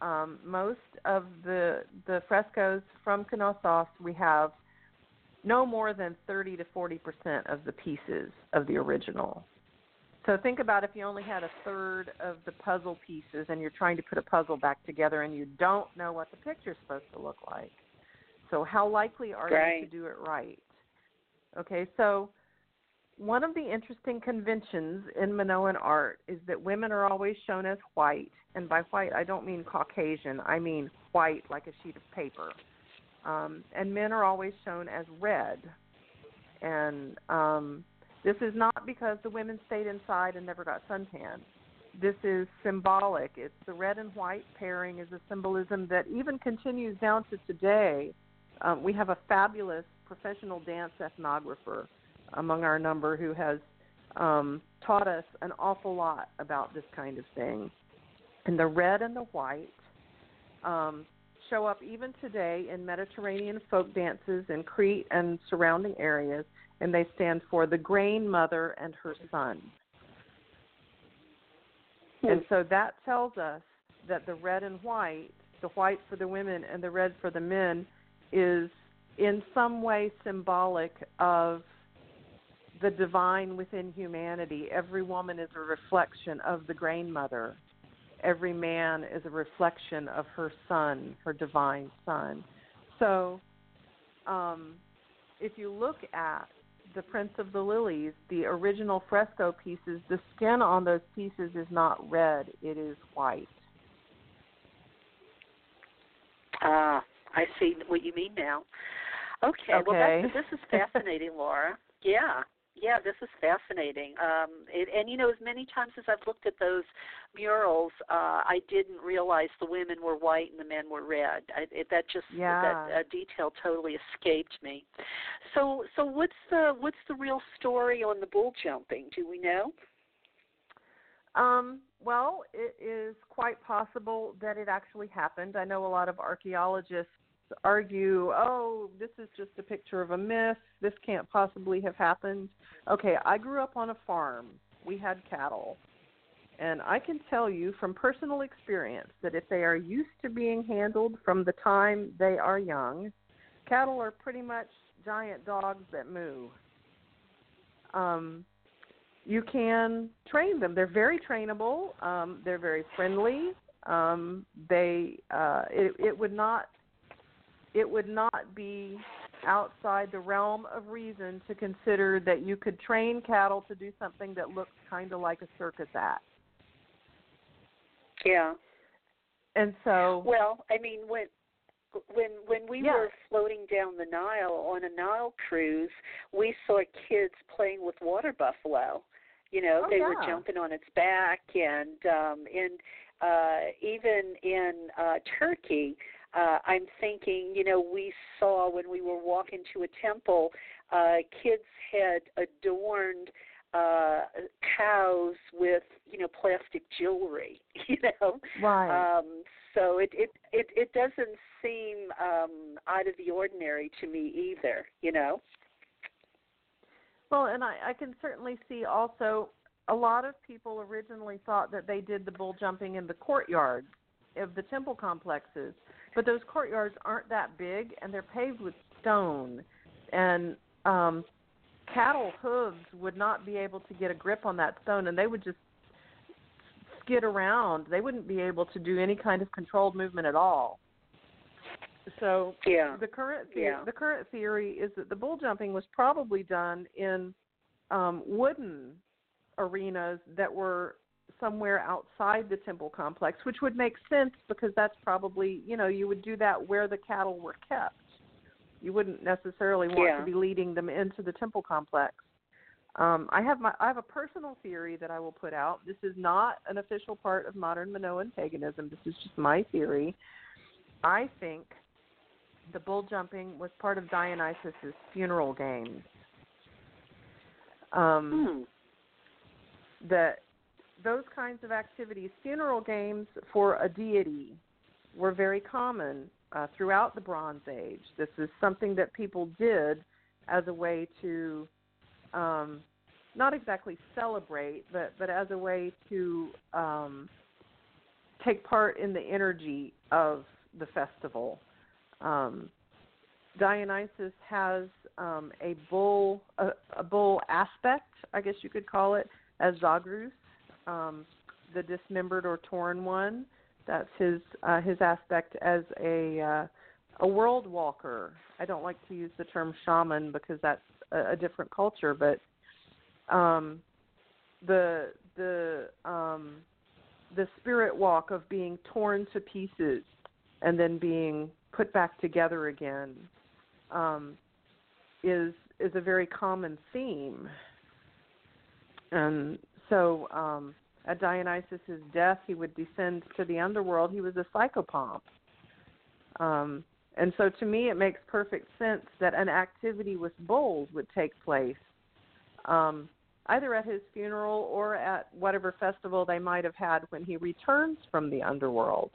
Um, most of the the frescoes from Knossos we have no more than 30 to 40 percent of the pieces of the original. So think about if you only had a third of the puzzle pieces and you're trying to put a puzzle back together and you don't know what the picture's supposed to look like. So how likely are Right. you to do it right? Okay, so one of the interesting conventions in Minoan art is that women are always shown as white, and by white I don't mean Caucasian, I mean white like a sheet of paper. Um, and men are always shown as red. And um, this is not because the women stayed inside and never got suntan. This is symbolic. It's the red and white pairing is a symbolism that even continues down to today. Um, we have a fabulous professional dance ethnographer among our number who has um, taught us an awful lot about this kind of thing. And the red and the white um, show up even today in Mediterranean folk dances in Crete and surrounding areas, and they stand for the grain mother and her son. And so that tells us that the red and white, the white for the women and the red for the men, is in some way symbolic of the divine within humanity. Every woman is a reflection of the grandmother. Every man is a reflection of her son, her divine son. So, um, if you look at the Prince of the Lilies, the original fresco pieces, the skin on those pieces is not red; it is white. Ah, I see what you mean now. Okay, okay. well that's, this is (laughs) fascinating, Laura. Yeah, yeah, this is fascinating. Um, it, and you know, as many times as I've looked at those murals, uh, I didn't realize the women were white and the men were red. I, it, that just yeah. that uh, detail totally escaped me. So, so what's the what's the real story on the bull jumping? Do we know? Um, well, it is quite possible that it actually happened. I know a lot of archaeologists argue, oh, this is just a picture of a myth. This can't possibly have happened. Okay, I grew up on a farm. We had cattle. And I can tell you from personal experience that if they are used to being handled from the time they are young, cattle are pretty much giant dogs that moo. Um, you can train them. They're very trainable. Um, they're very friendly. Um, they uh, it, it would not it would not be outside the realm of reason to consider that you could train cattle to do something that looks kind of like a circus act. Yeah. And so Well, I mean when when when we Yeah. were floating down the Nile on a Nile cruise, we saw kids playing with water buffalo. You know, Oh, they were jumping on its back and um and uh even in uh Turkey, uh I'm thinking, you know, we saw when we were walking to a temple, uh kids had adorned uh cows with, you know, plastic jewelry, (laughs) you know. right. Um, so it, it it it doesn't seem um, out of the ordinary to me either. You know. Well, and I, I can certainly see also a lot of people originally thought that they did the bull jumping in the courtyards of the temple complexes, but those courtyards aren't that big and they're paved with stone, and um, cattle hooves would not be able to get a grip on that stone, and they would just skid around. They wouldn't be able to do any kind of controlled movement at all. So Yeah. the current the- Yeah. the current theory is that the bull jumping was probably done in um, wooden arenas that were somewhere outside the temple complex, which would make sense because that's probably you know you would do that where the cattle were kept. You wouldn't necessarily want Yeah. to be leading them into the temple complex. Um, I have my I have a personal theory that I will put out. This is not an official part of modern Minoan paganism. This is just my theory. I think the bull jumping was part of Dionysus's funeral games. Um, Hmm. that those kinds of activities, funeral games for a deity, were very common uh, throughout the Bronze Age. This is something that people did as a way to um, not exactly celebrate, but but as a way to um, take part in the energy of the festival. Um, Dionysus has um, a bull a, a bull aspect, I guess you could call it, as Zagreus, um, the dismembered or torn one. That's his uh, his aspect as a uh, a world walker. I don't like to use the term shaman because that's a, a different culture, but um, the the um, the spirit walk of being torn to pieces and then being put back together again um, is is a very common theme. And so um, at Dionysus's death, he would descend to the underworld. He was a psychopomp. Um, and so to me, it makes perfect sense that an activity with bulls would take place um, either at his funeral or at whatever festival they might have had when he returns from the underworld.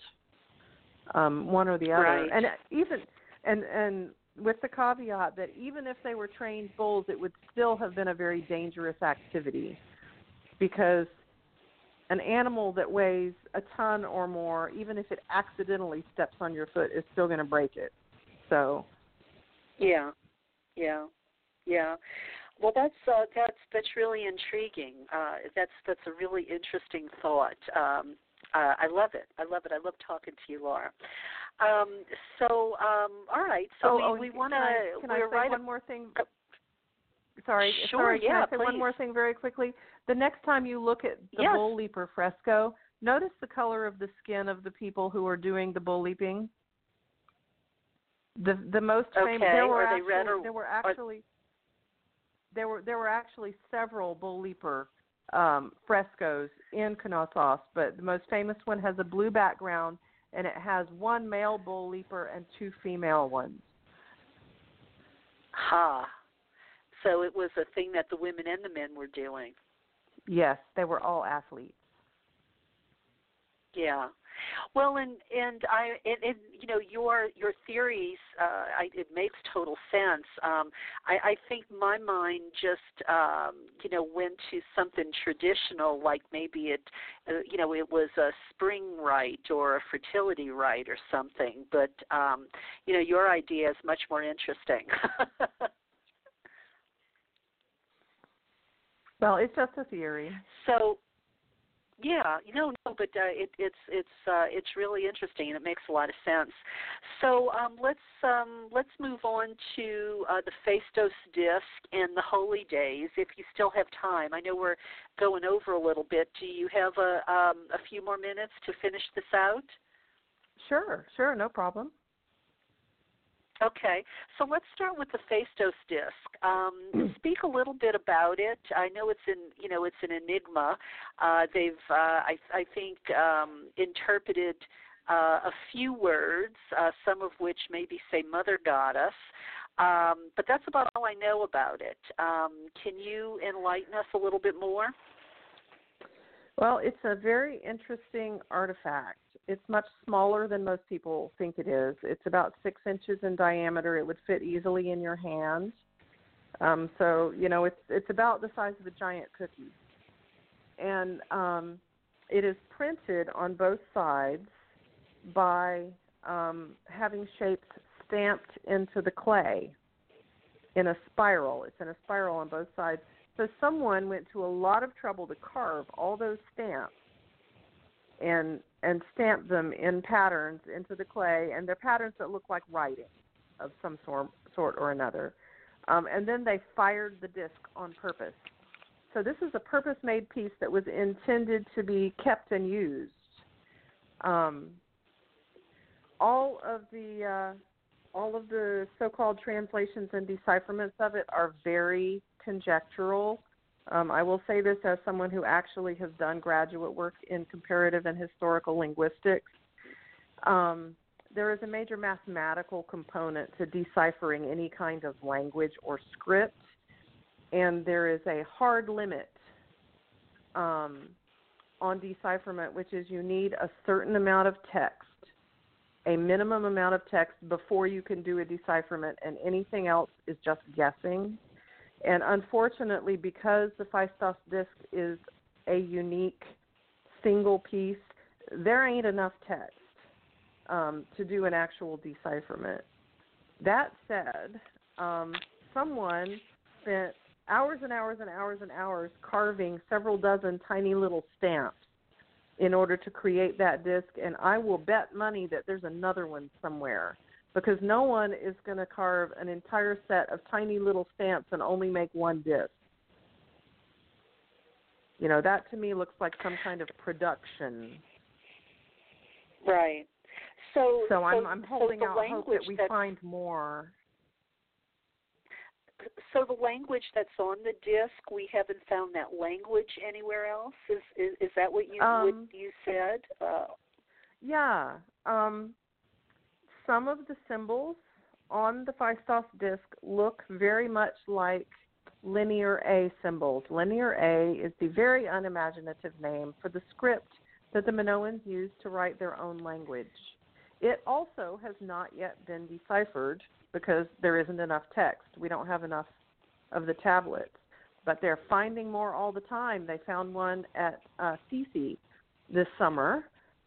Um, one or the other. Right. And even and and with the caveat that even if they were trained bulls, it would still have been a very dangerous activity because an animal that weighs a ton or more, even if it accidentally steps on your foot, is still going to break it. So, Yeah. Yeah. Yeah. Well, that's uh, that's that's really intriguing. Uh, that's that's a really interesting thought. Um, uh, I love it. I love it. I love talking to you, Laura. Um, so, um, all right. So oh, we, oh, we want to. can I say right. one more thing? Oh, sorry, Sure, sorry. yeah, can I say one more thing very quickly? The next time you look at the Yes. bull leaper fresco, notice the color of the skin of the people who are doing the bull leaping. The the most famous Okay, there were they actually, red or- there were actually there were there were actually several bull leaper um, frescoes in Knossos, but the most famous one has a blue background and it has one male bull leaper and two female ones. Ha. So it was a thing that the women and the men were doing. Yes, they were all athletes. Yeah. Well, and and I and, and you know your your theories, uh, I, it makes total sense. Um, I, I think my mind just um, you know went to something traditional, like maybe it uh, you know it was a spring rite or a fertility rite or something. But um, you know your idea is much more interesting. (laughs) Well, it's just a theory. So, yeah, no, no, but uh, it, it's it's uh, it's really interesting and it makes a lot of sense. So um, let's um, let's move on to uh, the Phaistos disc and the holy days. If you still have time, I know we're going over a little bit. Do you have a um, a few more minutes to finish this out? Sure, sure, no problem. Okay, so let's start with the Phaistos disc. Um, (clears throat) speak a little bit about it. I know it's in, you know, it's an enigma. Uh, they've, uh, I, I think, um, interpreted uh, a few words, uh, some of which maybe say Mother Goddess. Um, but that's about all I know about it. Um, can you enlighten us a little bit more? Well, it's a very interesting artifact. It's much smaller than most people think it is. It's about six inches in diameter. It would fit easily in your hand. Um, so you know, it's it's about the size of a giant cookie, and um, it is printed on both sides by um, having shapes stamped into the clay in a spiral. It's in a spiral on both sides. So someone went to a lot of trouble to carve all those stamps and and stamp them in patterns into the clay, and they're patterns that look like writing of some sort sort or another. Um, and then they fired the disc on purpose. So this is a purpose-made piece that was intended to be kept and used. Um, all of the uh, all of the so-called translations and decipherments of it are very conjectural. Um, I will say this as someone who actually has done graduate work in comparative and historical linguistics. Um, there is a major mathematical component to deciphering any kind of language or script, and there is a hard limit um, on decipherment, which is you need a certain amount of text, a minimum amount of text before you can do a decipherment, and anything else is just guessing. And unfortunately, because the Phaistos disc is a unique single piece, there ain't enough text um, to do an actual decipherment. That said, um, someone spent hours and hours and hours and hours carving several dozen tiny little stamps in order to create that disc, and I will bet money that there's another one somewhere because no one is going to carve an entire set of tiny little stamps and only make one disc. You know, that to me looks like some kind of production. Right. So, So I'm I'm holding so out hope that we find more. So the language that's on the disc, we haven't found that language anywhere else. Is is, is that what you Um, what you said? Uh, Yeah. Um, some of the symbols on the Phaistos disc look very much like linear A symbols. Linear A is the very unimaginative name for the script that the Minoans used to write their own language. It also has not yet been deciphered because there isn't enough text. We don't have enough of the tablets. But they're finding more all the time. They found one at uh, Sisi this summer.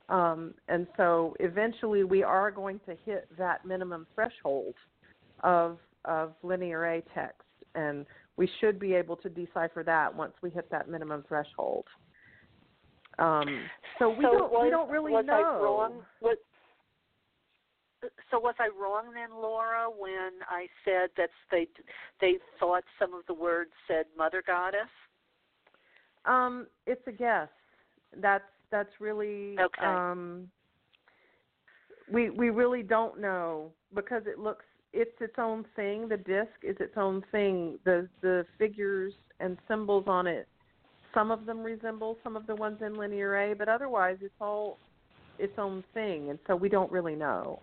Um, and so eventually we are going to hit that minimum threshold of, of linear A text. And we should be able to decipher that once we hit that minimum threshold. Um, so we don't was, we don't really was know. I wrong? What, so was I wrong then, Laura, when I said that they they thought some of the words said Mother Goddess? Um, it's a guess. That's that's really okay. um we we really don't know because it looks it's its own thing. The disc is its own thing. The the figures and symbols on it, some of them resemble some of the ones in Linear A, but otherwise it's all its own thing, and so we don't really know.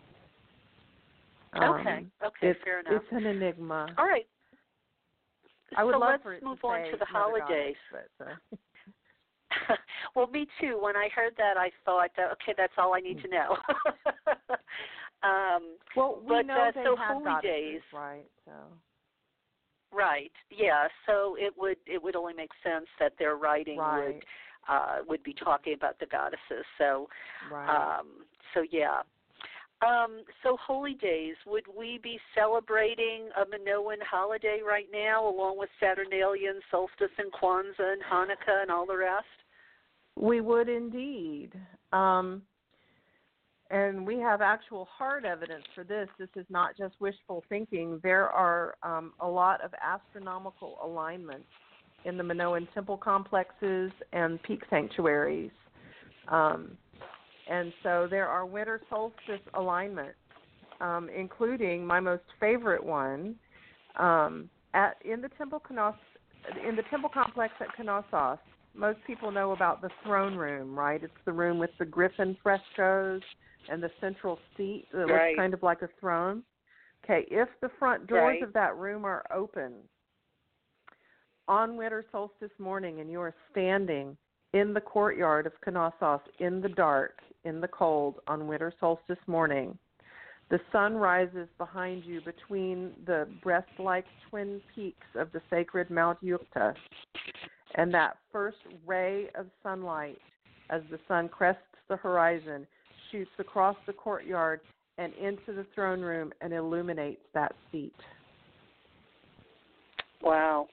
Okay. Um, okay. It's, fair enough. It's an enigma. All right. I would so love let's for it move to on to the holidays. Goddess, but, uh, (laughs) (laughs) well, me too. When I heard that, I thought, okay, that's all I need to know. (laughs) um, well, we but, know uh, they so have holy days, right? So. right? Yeah. So it would it would only make sense that their writing Right. would uh, would be talking about the goddesses. So Right. um, so yeah. Um, so holy days, would we be celebrating a Minoan holiday right now, along with Saturnalian solstice and Kwanzaa and Hanukkah and all the rest? We would indeed. Um, and we have actual hard evidence for this. This is not just wishful thinking. There are um, a lot of astronomical alignments in the Minoan temple complexes and peak sanctuaries. Um, and so there are winter solstice alignments, um, including my most favorite one um, at in the temple in the temple complex at Knossos. Most people know about the throne room, right? It's the room with the griffin frescoes and the central seat that Right. looks kind of like a throne. Okay, if the front doors Right. of that room are open on winter solstice morning and you are standing in the courtyard of Knossos in the dark, in the cold, on winter solstice morning. The sun rises behind you between the breast like twin peaks of the sacred Mount Yukta. And that first ray of sunlight, as the sun crests the horizon, shoots across the courtyard and into the throne room and illuminates that seat. Wow.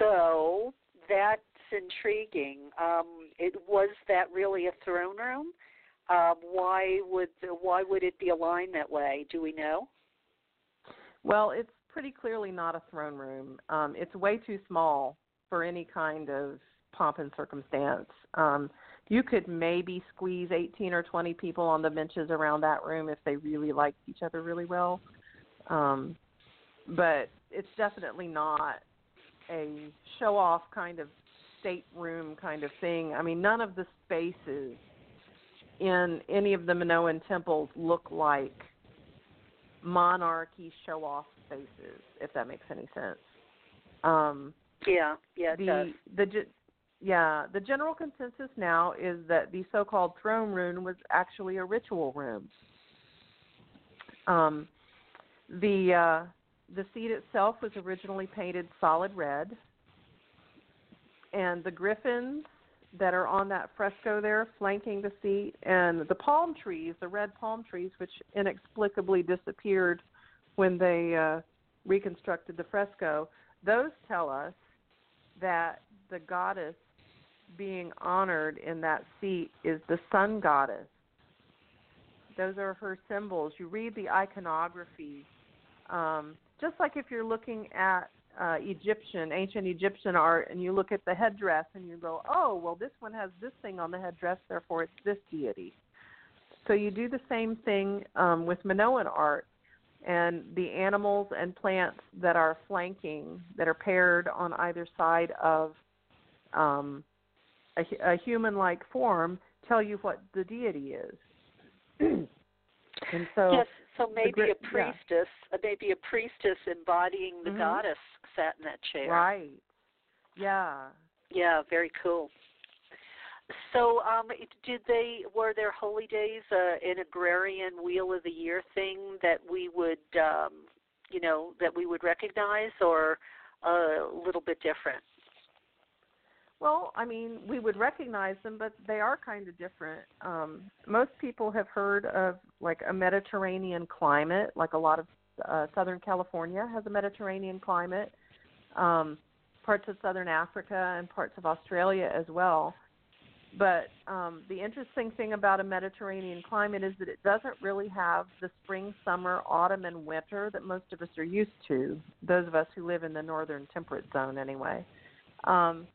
So that's intriguing. Um, it was that really a throne room? Um, why would why would it be aligned that way? Do we know? Well, it's pretty clearly not a throne room. Um, it's way too small for any kind of pomp and circumstance. Um, you could maybe squeeze 18 or 20 people on the benches around that room if they really liked each other really well. Um, but it's definitely not a show off kind of stateroom kind of thing. I mean, none of the spaces in any of the Minoan temples look like monarchy show off spaces, if that makes any sense. Um, Yeah, yeah, the does. the yeah the general consensus now is that the so-called throne room was actually a ritual room. Um, the uh, the seat itself was originally painted solid red, and the griffins that are on that fresco there flanking the seat, and the palm trees, the red palm trees, which inexplicably disappeared when they uh, reconstructed the fresco, those tell us that the goddess being honored in that seat is the sun goddess. Those are her symbols. You read the iconography, um, just like if you're looking at uh, Egyptian, ancient Egyptian art, and you look at the headdress and you go, oh, well, this one has this thing on the headdress, therefore it's this deity. So you do the same thing um, with Minoan art, and the animals and plants that are flanking, that are paired on either side of um, a, a human-like form, tell you what the deity is. and so, yes, so maybe gri- a priestess, uh, maybe a priestess embodying the Mhm. goddess sat in that chair. right, yeah. Yeah, very cool. So, um, did they were there holy days uh, an agrarian wheel of the year thing that we would, um, you know, that we would recognize, or a little bit different? Well, I mean, we would recognize them, but they are kind of different. Um, most people have heard of like a Mediterranean climate, like a lot of uh, Southern California has a Mediterranean climate. Um, parts of Southern Africa and parts of Australia as well. But um, the interesting thing about a Mediterranean climate is that it doesn't really have the spring, summer, autumn, and winter that most of us are used to. Those of us who live in the northern temperate zone, anyway. Um,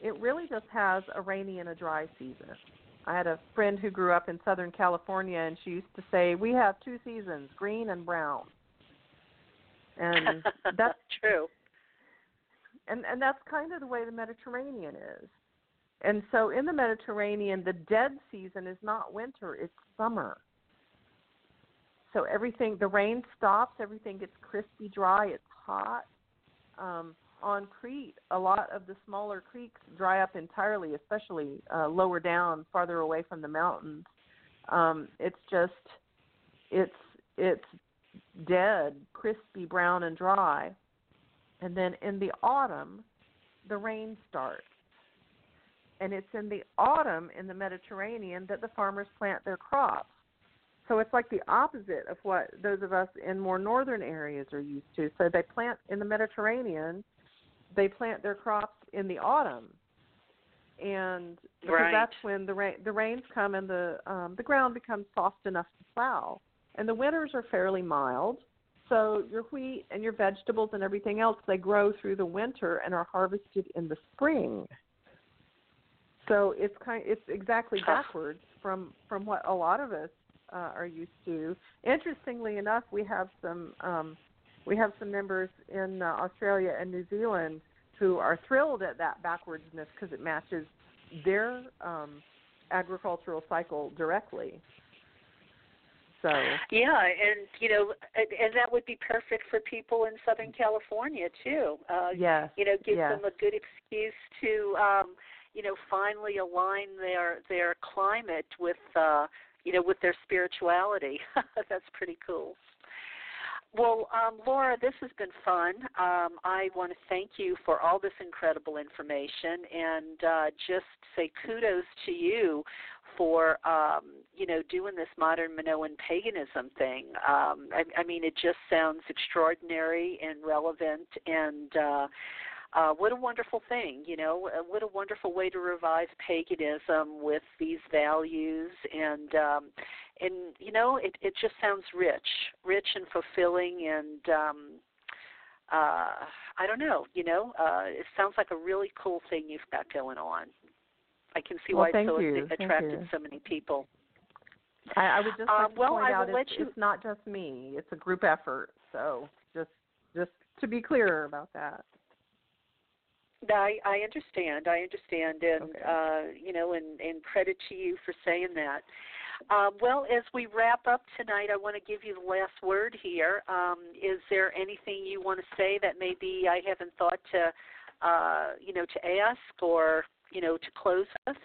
it really just has a rainy and a dry season. I had a friend who grew up in Southern California, and she used to say, "We have two seasons, green and brown." And (laughs) that's true. And and that's kind of the way the Mediterranean is. And so in the Mediterranean, the dead season is not winter, it's summer. So everything, the rain stops, everything gets crispy dry, it's hot. Um, on Crete, a lot of the smaller creeks dry up entirely, especially uh, lower down, farther away from the mountains. Um, it's just, it's it's dead, crispy, brown, and dry. And then in the autumn, the rain starts and it's in the autumn in the Mediterranean that the farmers plant their crops. So it's like the opposite of what those of us in more northern areas are used to. So they plant in the Mediterranean, they plant their crops in the autumn, and because right. that's when the rain the rains come and the um, the ground becomes soft enough to plow. And the winters are fairly mild, so your wheat and your vegetables and everything else they grow through the winter and are harvested in the spring. So it's kind it's exactly backwards from from what a lot of us uh, are used to. Interestingly enough, we have some um, we have some members in uh, Australia and New Zealand who are thrilled at that backwardsness because it matches their um, agricultural cycle directly. So yeah, and you know, and, and that would be perfect for people in Southern California too. Uh, yes, you know, gives yes. them a good excuse to um, you know finally align their their climate with uh you know with their spirituality (laughs) that's pretty cool well, um, Laura, this has been fun. Um, I want to thank you for all this incredible information and uh, just say kudos to you for um, you know doing this modern Minoan paganism thing. Um, I, I mean, it just sounds extraordinary and relevant, and uh, uh, what a wonderful thing, you know, uh, what a wonderful way to revive paganism with these values and um and you know, it it just sounds rich, rich and fulfilling and um uh I don't know, you know, uh it sounds like a really cool thing you've got going on. I can see well, why it's so you. attracted so many people. I, I would just like um, to well, point I out it's, let you... it's not just me; it's a group effort. So just just to be clear about that. I I understand. I understand, and okay. uh, you know, and and credit to you for saying that. Um, well, as we wrap up tonight, I want to give you the last word here. Um, is there anything you want to say that maybe I haven't thought to, uh, you know, to ask or you know to close with?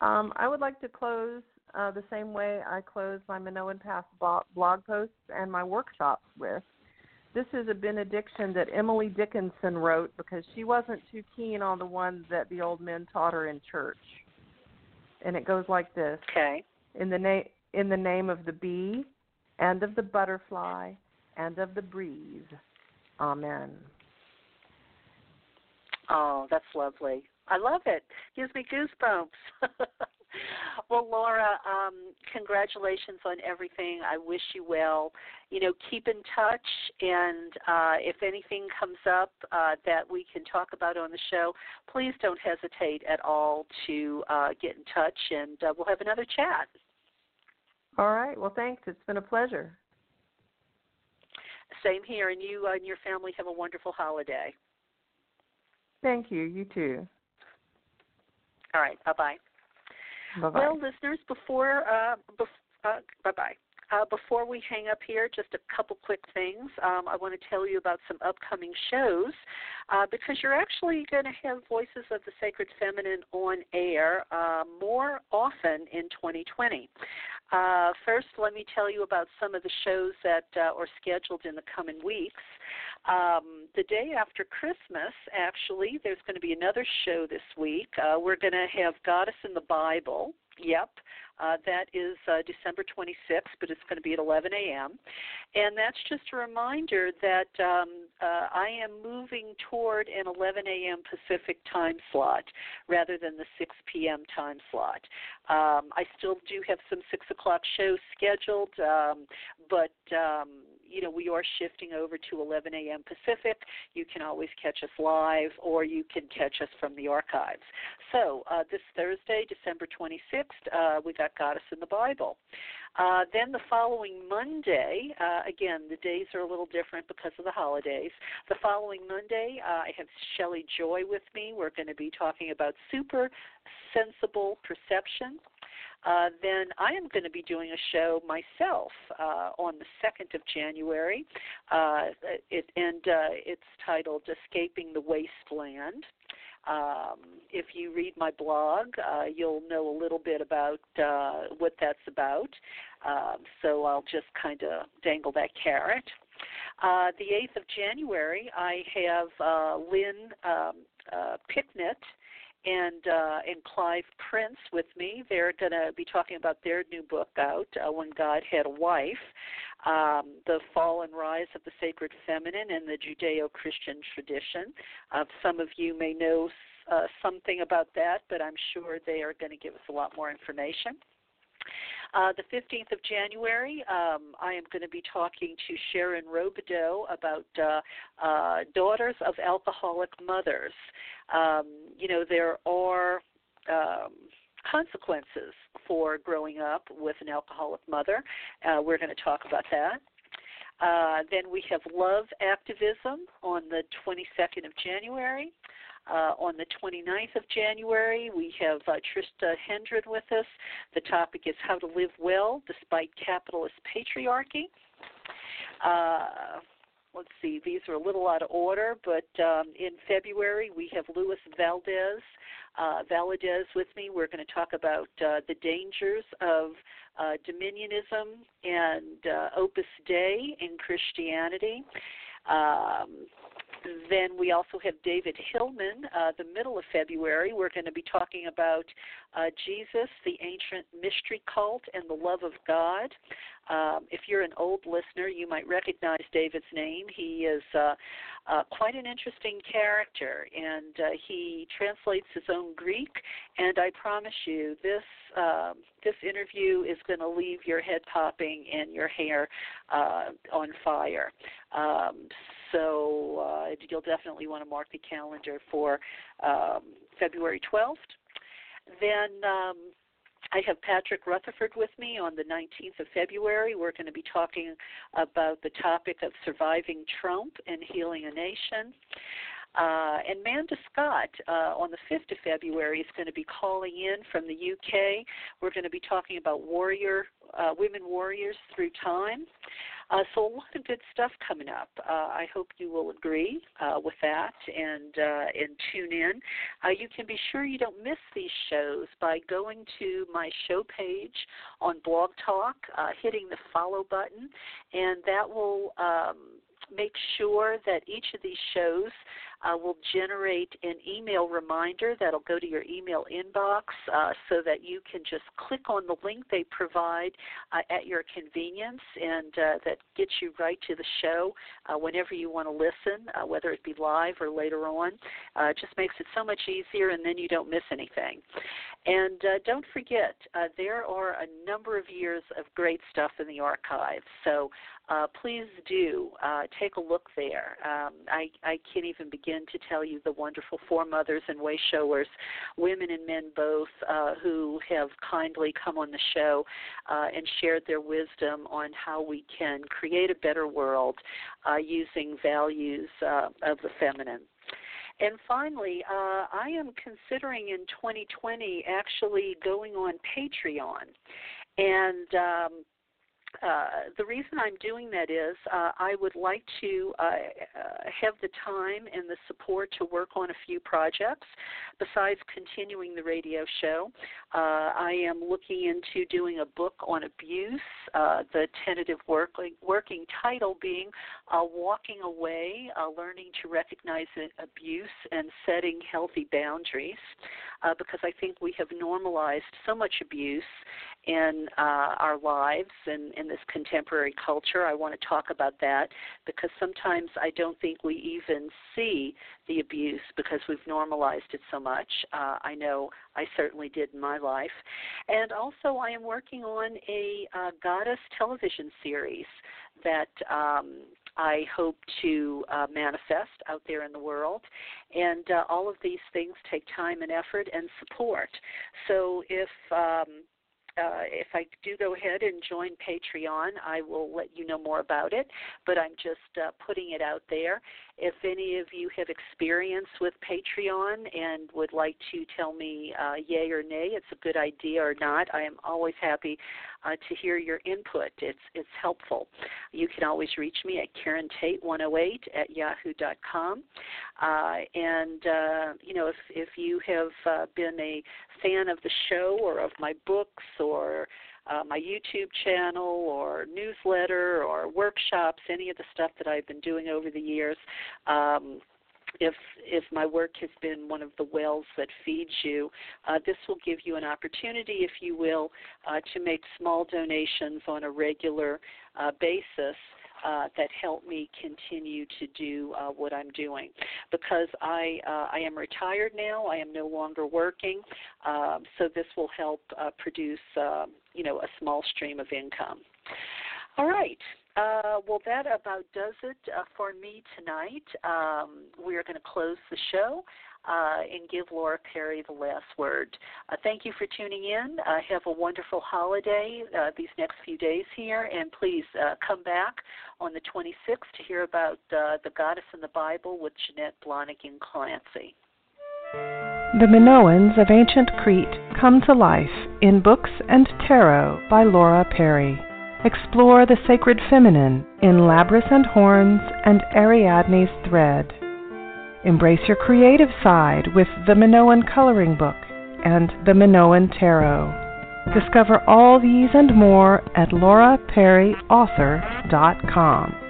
Um, I would like to close uh, the same way I close my Minoan Path blog posts and my workshops with. This is a benediction that Emily Dickinson wrote because she wasn't too keen on the one that the old men taught her in church. And it goes like this. Okay. In the name in the name of the bee and of the butterfly and of the breeze. Amen. Oh, that's lovely. I love it. Gives me goosebumps. (laughs) (laughs) well, Laura, um, congratulations on everything. I wish you well. You know, keep in touch, and uh, if anything comes up uh, that we can talk about on the show, please don't hesitate at all to uh, get in touch, and uh, we'll have another chat. All right. Well, thanks. It's been a pleasure. Same here, and you and your family have a wonderful holiday. Thank you. You too. All right. Bye bye. Bye-bye. Well, listeners, before uh, bef- uh, bye bye. Uh, before we hang up here, just a couple quick things. Um, I want to tell you about some upcoming shows uh, because you're actually going to have Voices of the Sacred Feminine on air uh, more often in 2020. Uh, first, let me tell you about some of the shows that uh, are scheduled in the coming weeks. Um, the day after Christmas, actually, there's going to be another show this week. Uh, we're going to have Goddess in the Bible. Yep. Uh, that is uh, December 26th, but it's going to be at 11 a.m. And that's just a reminder that um, uh, I am moving toward an 11 a.m. Pacific time slot rather than the 6 p.m. time slot. Um, I still do have some 6 o'clock shows scheduled, um, but um, you know, we are shifting over to 11 a.m. Pacific. You can always catch us live or you can catch us from the archives. So uh, this Thursday, December 26th, uh, we got Goddess in the Bible. Uh, then the following Monday, uh, again, the days are a little different because of the holidays. The following Monday, uh, I have Shelley Joy with me. We're going to be talking about super sensible perception. Uh, then I am going to be doing a show myself uh, on the 2nd of January. Uh, it, and uh, it's titled Escaping the Wasteland. Um, if you read my blog, uh, you'll know a little bit about what that's about. Um, so I'll just kind of dangle that carrot. The 8th of January, I have Lynn um, uh, Picknett and uh, and Clive Prince with me. They're going to be talking about their new book out, uh, When God Had a Wife, um, the fall and rise of the sacred feminine in the Judeo-Christian tradition. Uh, some of you may know uh, something about that, but I'm sure they are going to give us a lot more information. Uh, the 15th of January, um, I am going to be talking to Sharon Robideau about uh, uh, daughters of alcoholic mothers. Um, you know, there are um, consequences for growing up with an alcoholic mother. Uh, we're going to talk about that. Uh, then we have love activism on the 22nd of January. Uh, on the 29th of January, we have uh, Trista Hendren with us. The topic is how to live well despite capitalist patriarchy. Uh, let's see, these are a little out of order, but um, in February we have Luis Valdez, uh, with me. We're going to talk about uh, the dangers of uh, dominionism and uh, Opus Dei in Christianity. Um, then we also have David Hillman, uh, the middle of February. We're going to be talking about uh, Jesus, the ancient mystery cult, and the love of God. Um, if you're an old listener, you might recognize David's name. He is uh, uh, quite an interesting character, and uh, he translates his own Greek. And I promise you, this um, this interview is going to leave your head popping and your hair uh, on fire. Um, so uh, you'll definitely want to mark the calendar for um, February 12th. Then um, I have Patrick Rutherford with me on the 19th of February. We're going to be talking about the topic of surviving Trump and healing a nation. Uh, and Manda Scott uh, on the 5th of February is going to be calling in from the UK. We're going to be talking about warrior, uh, women warriors through time. Uh, so a lot of good stuff coming up. Uh, I hope you will agree uh, with that and uh, and tune in. Uh, you can be sure you don't miss these shows by going to my show page on Blog Talk, uh, hitting the follow button, and that will um, make sure that each of these shows uh, will generate an email reminder that'll go to your email inbox uh, so that you can just click on the link they provide uh, at your convenience and uh, that gets you right to the show uh, whenever you want to listen, uh, whether it be live or later on. it just makes it so much easier and then you don't miss anything. And don't forget, there are a number of years of great stuff in the archives. So please do take a look there. Um, I, I can't even begin to tell you the wonderful foremothers and way showers, women and men both, uh, who have kindly come on the show uh, and shared their wisdom on how we can create a better world uh, using values uh, of the feminine. And finally, uh, I am considering in 2020 actually going on Patreon. And um, uh, the reason I'm doing that is uh, I would like to uh, uh, have the time and the support to work on a few projects besides continuing the radio show. Uh, I am looking into doing a book on abuse, the tentative working, working title being Walking Away, Learning to Recognize Abuse and Setting Healthy Boundaries, because I think we have normalized so much abuse in our lives and in this contemporary culture. I want to talk about that because sometimes I don't think we even see the abuse because we've normalized it so much. Uh, I know I certainly did in my life. And also, I am working on a uh, goddess television series that um, I hope to uh, manifest out there in the world. And uh, all of these things take time and effort and support. So if um, uh, if I do go ahead and join Patreon, I will let you know more about it. But I'm just uh, putting it out there. If any of you have experience with Patreon and would like to tell me uh, yay or nay, it's a good idea or not, I am always happy uh, to hear your input. It's it's helpful. You can always reach me at Karen Tate 108 at yahoo.com. Uh, and uh, you know, if if you have uh, been a fan of the show or of my books or uh, my YouTube channel or newsletter or workshops, any of the stuff that I've been doing over the years. Um, if if my work has been one of the wells that feeds you, uh, this will give you an opportunity, if you will, uh, to make small donations on a regular uh, basis uh, that help me continue to do uh, what I'm doing. Because I uh, I am retired now, I am no longer working, um, so this will help uh, produce um, you know a small stream of income. All right. Uh, well, that about does it uh, for me tonight. Um, we are going to close the show uh, and give Laura Perry the last word. Uh, thank you for tuning in. Uh, have a wonderful holiday uh, these next few days here, and please uh, come back on the 26th to hear about uh, the Goddess in the Bible with Jeanette Blonigan Clancy. The Minoans of ancient Crete come to life in Books and Tarot by Laura Perry. Explore the sacred feminine in Labrys and Horns and Ariadne's thread. Embrace your creative side with the Minoan Coloring Book and the Minoan Tarot. Discover all these and more at lauraperryauthor.com.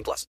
18 plus.